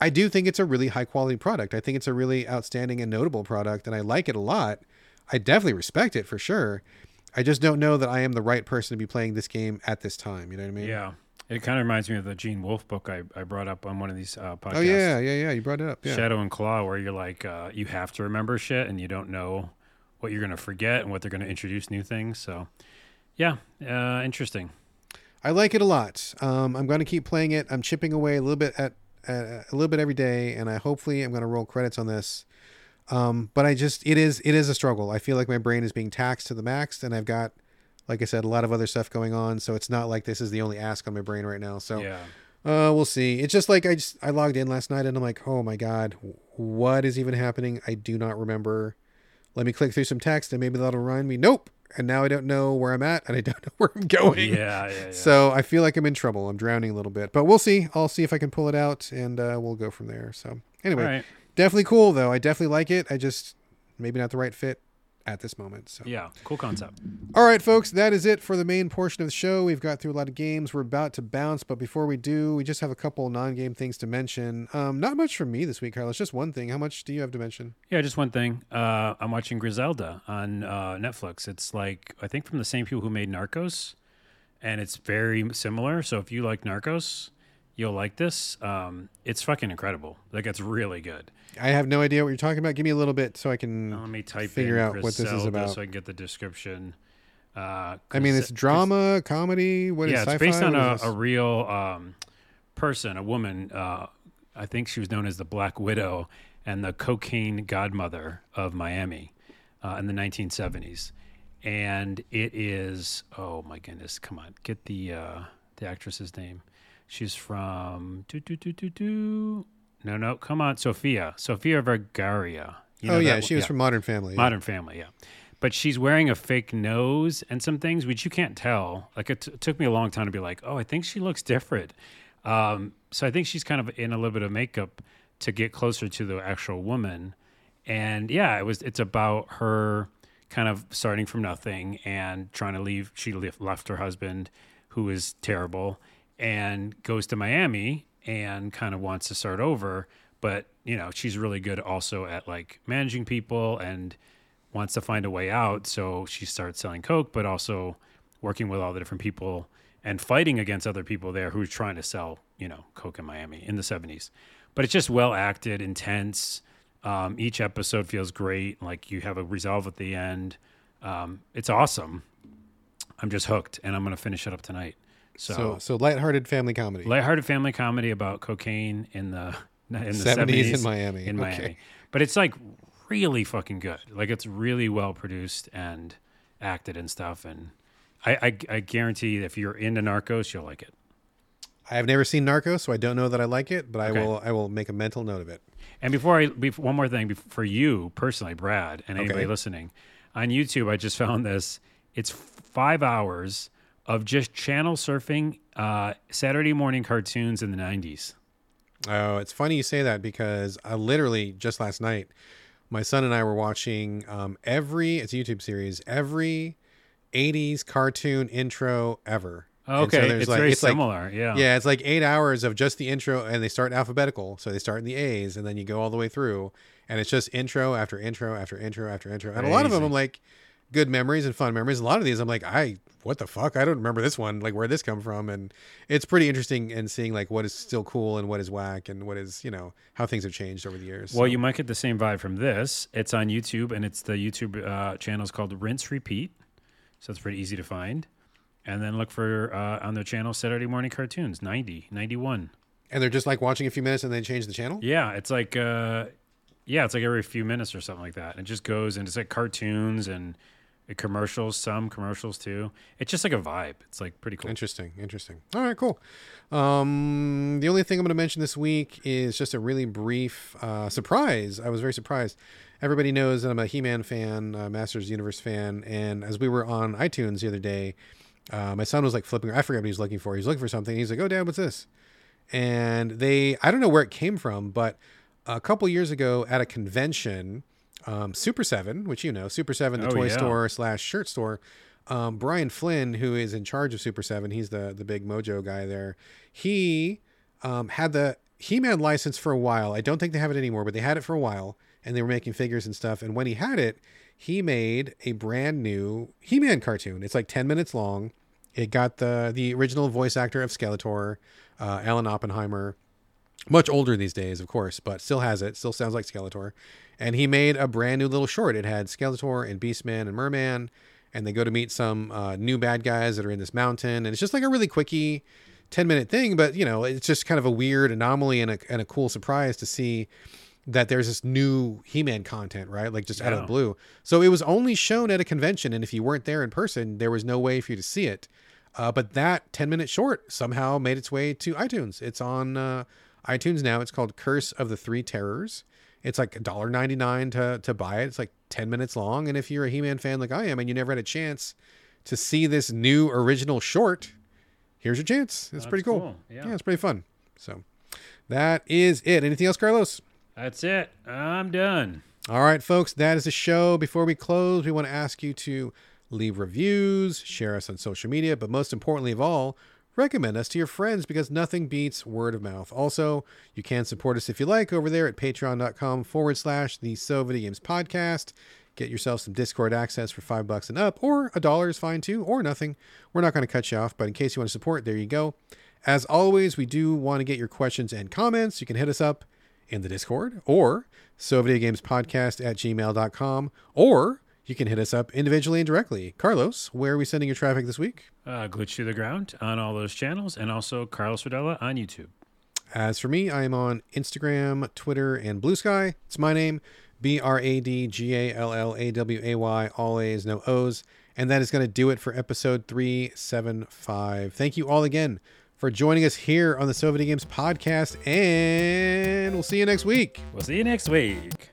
I do think it's a really high quality product. I think it's a really outstanding and notable product, and I like it a lot. I definitely respect it for sure. I just don't know that I am the right person to be playing this game at this time. You know what I mean? Yeah. It kind of reminds me of the Gene Wolfe book I, I brought up on one of these uh, podcasts. Oh yeah, yeah, yeah. You brought it up. Yeah. Shadow and Claw, where you're like, uh, you have to remember shit and you don't know what you're going to forget and what they're going to introduce new things. So, yeah, uh, interesting. I like it a lot. Um, I'm going to keep playing it. I'm chipping away a little bit at, at a little bit every day, and I hopefully I'm going to roll credits on this. Um, but I just it is it is a struggle. I feel like my brain is being taxed to the max, and I've got, like I said, a lot of other stuff going on. So it's not like this is the only ask on my brain right now. So Yeah. uh, we'll see. It's just like I just I logged in last night and I'm like, oh my god, what is even happening? I do not remember. Let me click through some text and maybe that'll remind me. Nope. And now I don't know where I'm at and I don't know where I'm going. Yeah, yeah, yeah. So I feel like I'm in trouble. I'm drowning a little bit, but we'll see. I'll see if I can pull it out, and uh, we'll go from there. So anyway, right. definitely cool though. I definitely like it. I just maybe not the right fit at this moment. So Yeah, cool concept. all right, folks, that is it for the main portion of the show. We've got through a lot of games. We're about to bounce, but before we do, we just have a couple non-game things to mention. Um, not much from me this week, Carlos. Just one thing. How much do you have to mention? Yeah, just one thing. Uh, I'm watching Griselda on uh, Netflix. It's like I think from the same people who made Narcos, and it's very similar. So if you like Narcos, you'll like this. Um, it's fucking incredible. Like it's really good. I have no idea what you're talking about. Give me a little bit so I can. Now, let me type Figure in out what this is about. so I can get the description. Uh, I mean, it's drama, comedy. What is yeah, sci-fi? it's based on a, a real um, person, a woman. Uh, I think she was known as the Black Widow and the cocaine godmother of Miami uh, in the 1970s. And it is, oh my goodness, come on, get the uh, the actress's name. She's from do do do do do. No, no, come on, Sofía, Sofía Vergara. You oh yeah, that- she was from Modern Family. yeah. Modern Family, yeah. But she's wearing a fake nose and some things which you can't tell. Like it t- took me a long time to be like, oh, I think she looks different. Um, so I think she's kind of in a little bit of makeup to get closer to the actual woman. And yeah, it was. It's about her kind of starting from nothing and trying to leave. She left her husband, who is terrible, and goes to Miami and kind of wants to start over. But you know, she's really good also at like managing people and wants to find a way out. So she starts selling coke, but also working with all the different people and fighting against other people there who are trying to sell, you know, coke in Miami in the 70s. But it's just well acted, intense. Um, each episode feels great. Like you have a resolve at the end. Um, it's awesome. I'm just hooked, and I'm going to finish it up tonight. So, So so lighthearted family comedy. lighthearted family comedy about cocaine in the in the 70s 70s, in Miami. In Okay. Miami, but it's like really fucking good. Like it's really well produced and acted and stuff. And I, I, I guarantee if you're into Narcos, you'll like it. I have never seen Narcos, so I don't know that I like it, but I will I will make a mental note of it. And before I, before, one more thing for you personally, Brad, and anybody Okay. listening on YouTube, I just found this. It's five hours of just channel surfing uh, Saturday morning cartoons in the '90s. Oh, it's funny you say that because I literally just last night, my son and I were watching um, every it's a YouTube series every '80s cartoon intro ever. And so Okay, it's like- very it's like- similar. yeah. Yeah, it's like eight hours of just the intro, and they start alphabetical. So they start in the A's, and then you go all the way through, and it's just intro after intro after intro after intro. And a lot of them. I'm like, good memories and fun memories. A lot of these, I'm like, I what the fuck? I don't remember this one. Like, where this come from? And it's pretty interesting and seeing like what is still cool and what is whack and what is you know how things have changed over the years. Well, So- you might get the same vibe from this. It's on YouTube, and it's the YouTube uh, channel is called Rinse Repeat, so it's pretty easy to find. And then look for uh, on their channel Saturday Morning Cartoons 90, 91. and they're just like watching a few minutes and then change the channel. Yeah, it's like uh, yeah, it's like every few minutes or something like that. And it just goes and it's like cartoons and commercials, some commercials too. It's just like a vibe. It's like pretty cool. Interesting, interesting. All right, cool. Um, the only thing I'm going to mention this week is just a really brief uh, surprise. I was very surprised. Everybody knows that I'm a He-Man fan, uh, Masters Universe fan, and as we were on iTunes the other day, uh, my son was like flipping. I forget what he was looking for. He was looking for something. He's like, "Oh, Dad, what's this?" And they, I don't know where it came from, but a couple years ago at a convention, um, Super7, which you know, Super7, the Oh, toy yeah. store slash shirt store. Um, Brian Flynn, who is in charge of Super7, he's the the big Mojo guy there. He um, had the He-Man license for a while. I don't think they have it anymore, but they had it for a while, and they were making figures and stuff. And when he had it, he made a brand new He-Man cartoon. It's like ten minutes long. It got the the original voice actor of Skeletor, uh, Alan Oppenheimer, much older these days, of course, but still has it. Still sounds like Skeletor. And he made a brand new little short. It had Skeletor and Beastman and Merman, and they go to meet some uh, new bad guys that are in this mountain. And it's just like a really quickie, ten minute thing. But you know, it's just kind of a weird anomaly and a and a cool surprise to see that there's this new He-Man content, right? Like just out of the blue. So it was only shown at a convention, and if you weren't there in person, there was no way for you to see it. Uh, but that 10 minute short somehow made its way to iTunes. It's on uh, iTunes now. It's called Curse of the Three Terrors. It's like $1.99 to, to buy it. It's like 10 minutes long. And if you're a He Man fan like I am and you never had a chance to see this new original short, here's your chance. It's pretty cool. cool. Yeah. yeah, it's pretty fun. So that is it. Anything else, Carlos? That's it. I'm done. All right, folks, that is the show. Before we close, we want to ask you to leave reviews, share us on social media, but most importantly of all, recommend us to your friends because nothing beats word of mouth. Also, you can support us if you like over there at patreon.com forward slash the So Video Games Podcast. Get yourself some Discord access for five bucks and up, or a dollar is fine too, or nothing. We're not going to cut you off, but in case you want to support, there you go. As always, we do want to get your questions and comments. You can hit us up in the Discord or so video games podcast at gmail.com or you can hit us up individually and directly. Carlos, where are we sending your traffic this week? Uh, Glitch to the ground on all those channels, and also Carlos Rodela on YouTube. As for me, I am on Instagram, Twitter, and Bluesky. It's my name, B R A D G A L L A W A Y, all A's, no O's. And that is going to do it for episode 375. Thank you all again for joining us here on the So Video Games podcast, and we'll see you next week. We'll see you next week.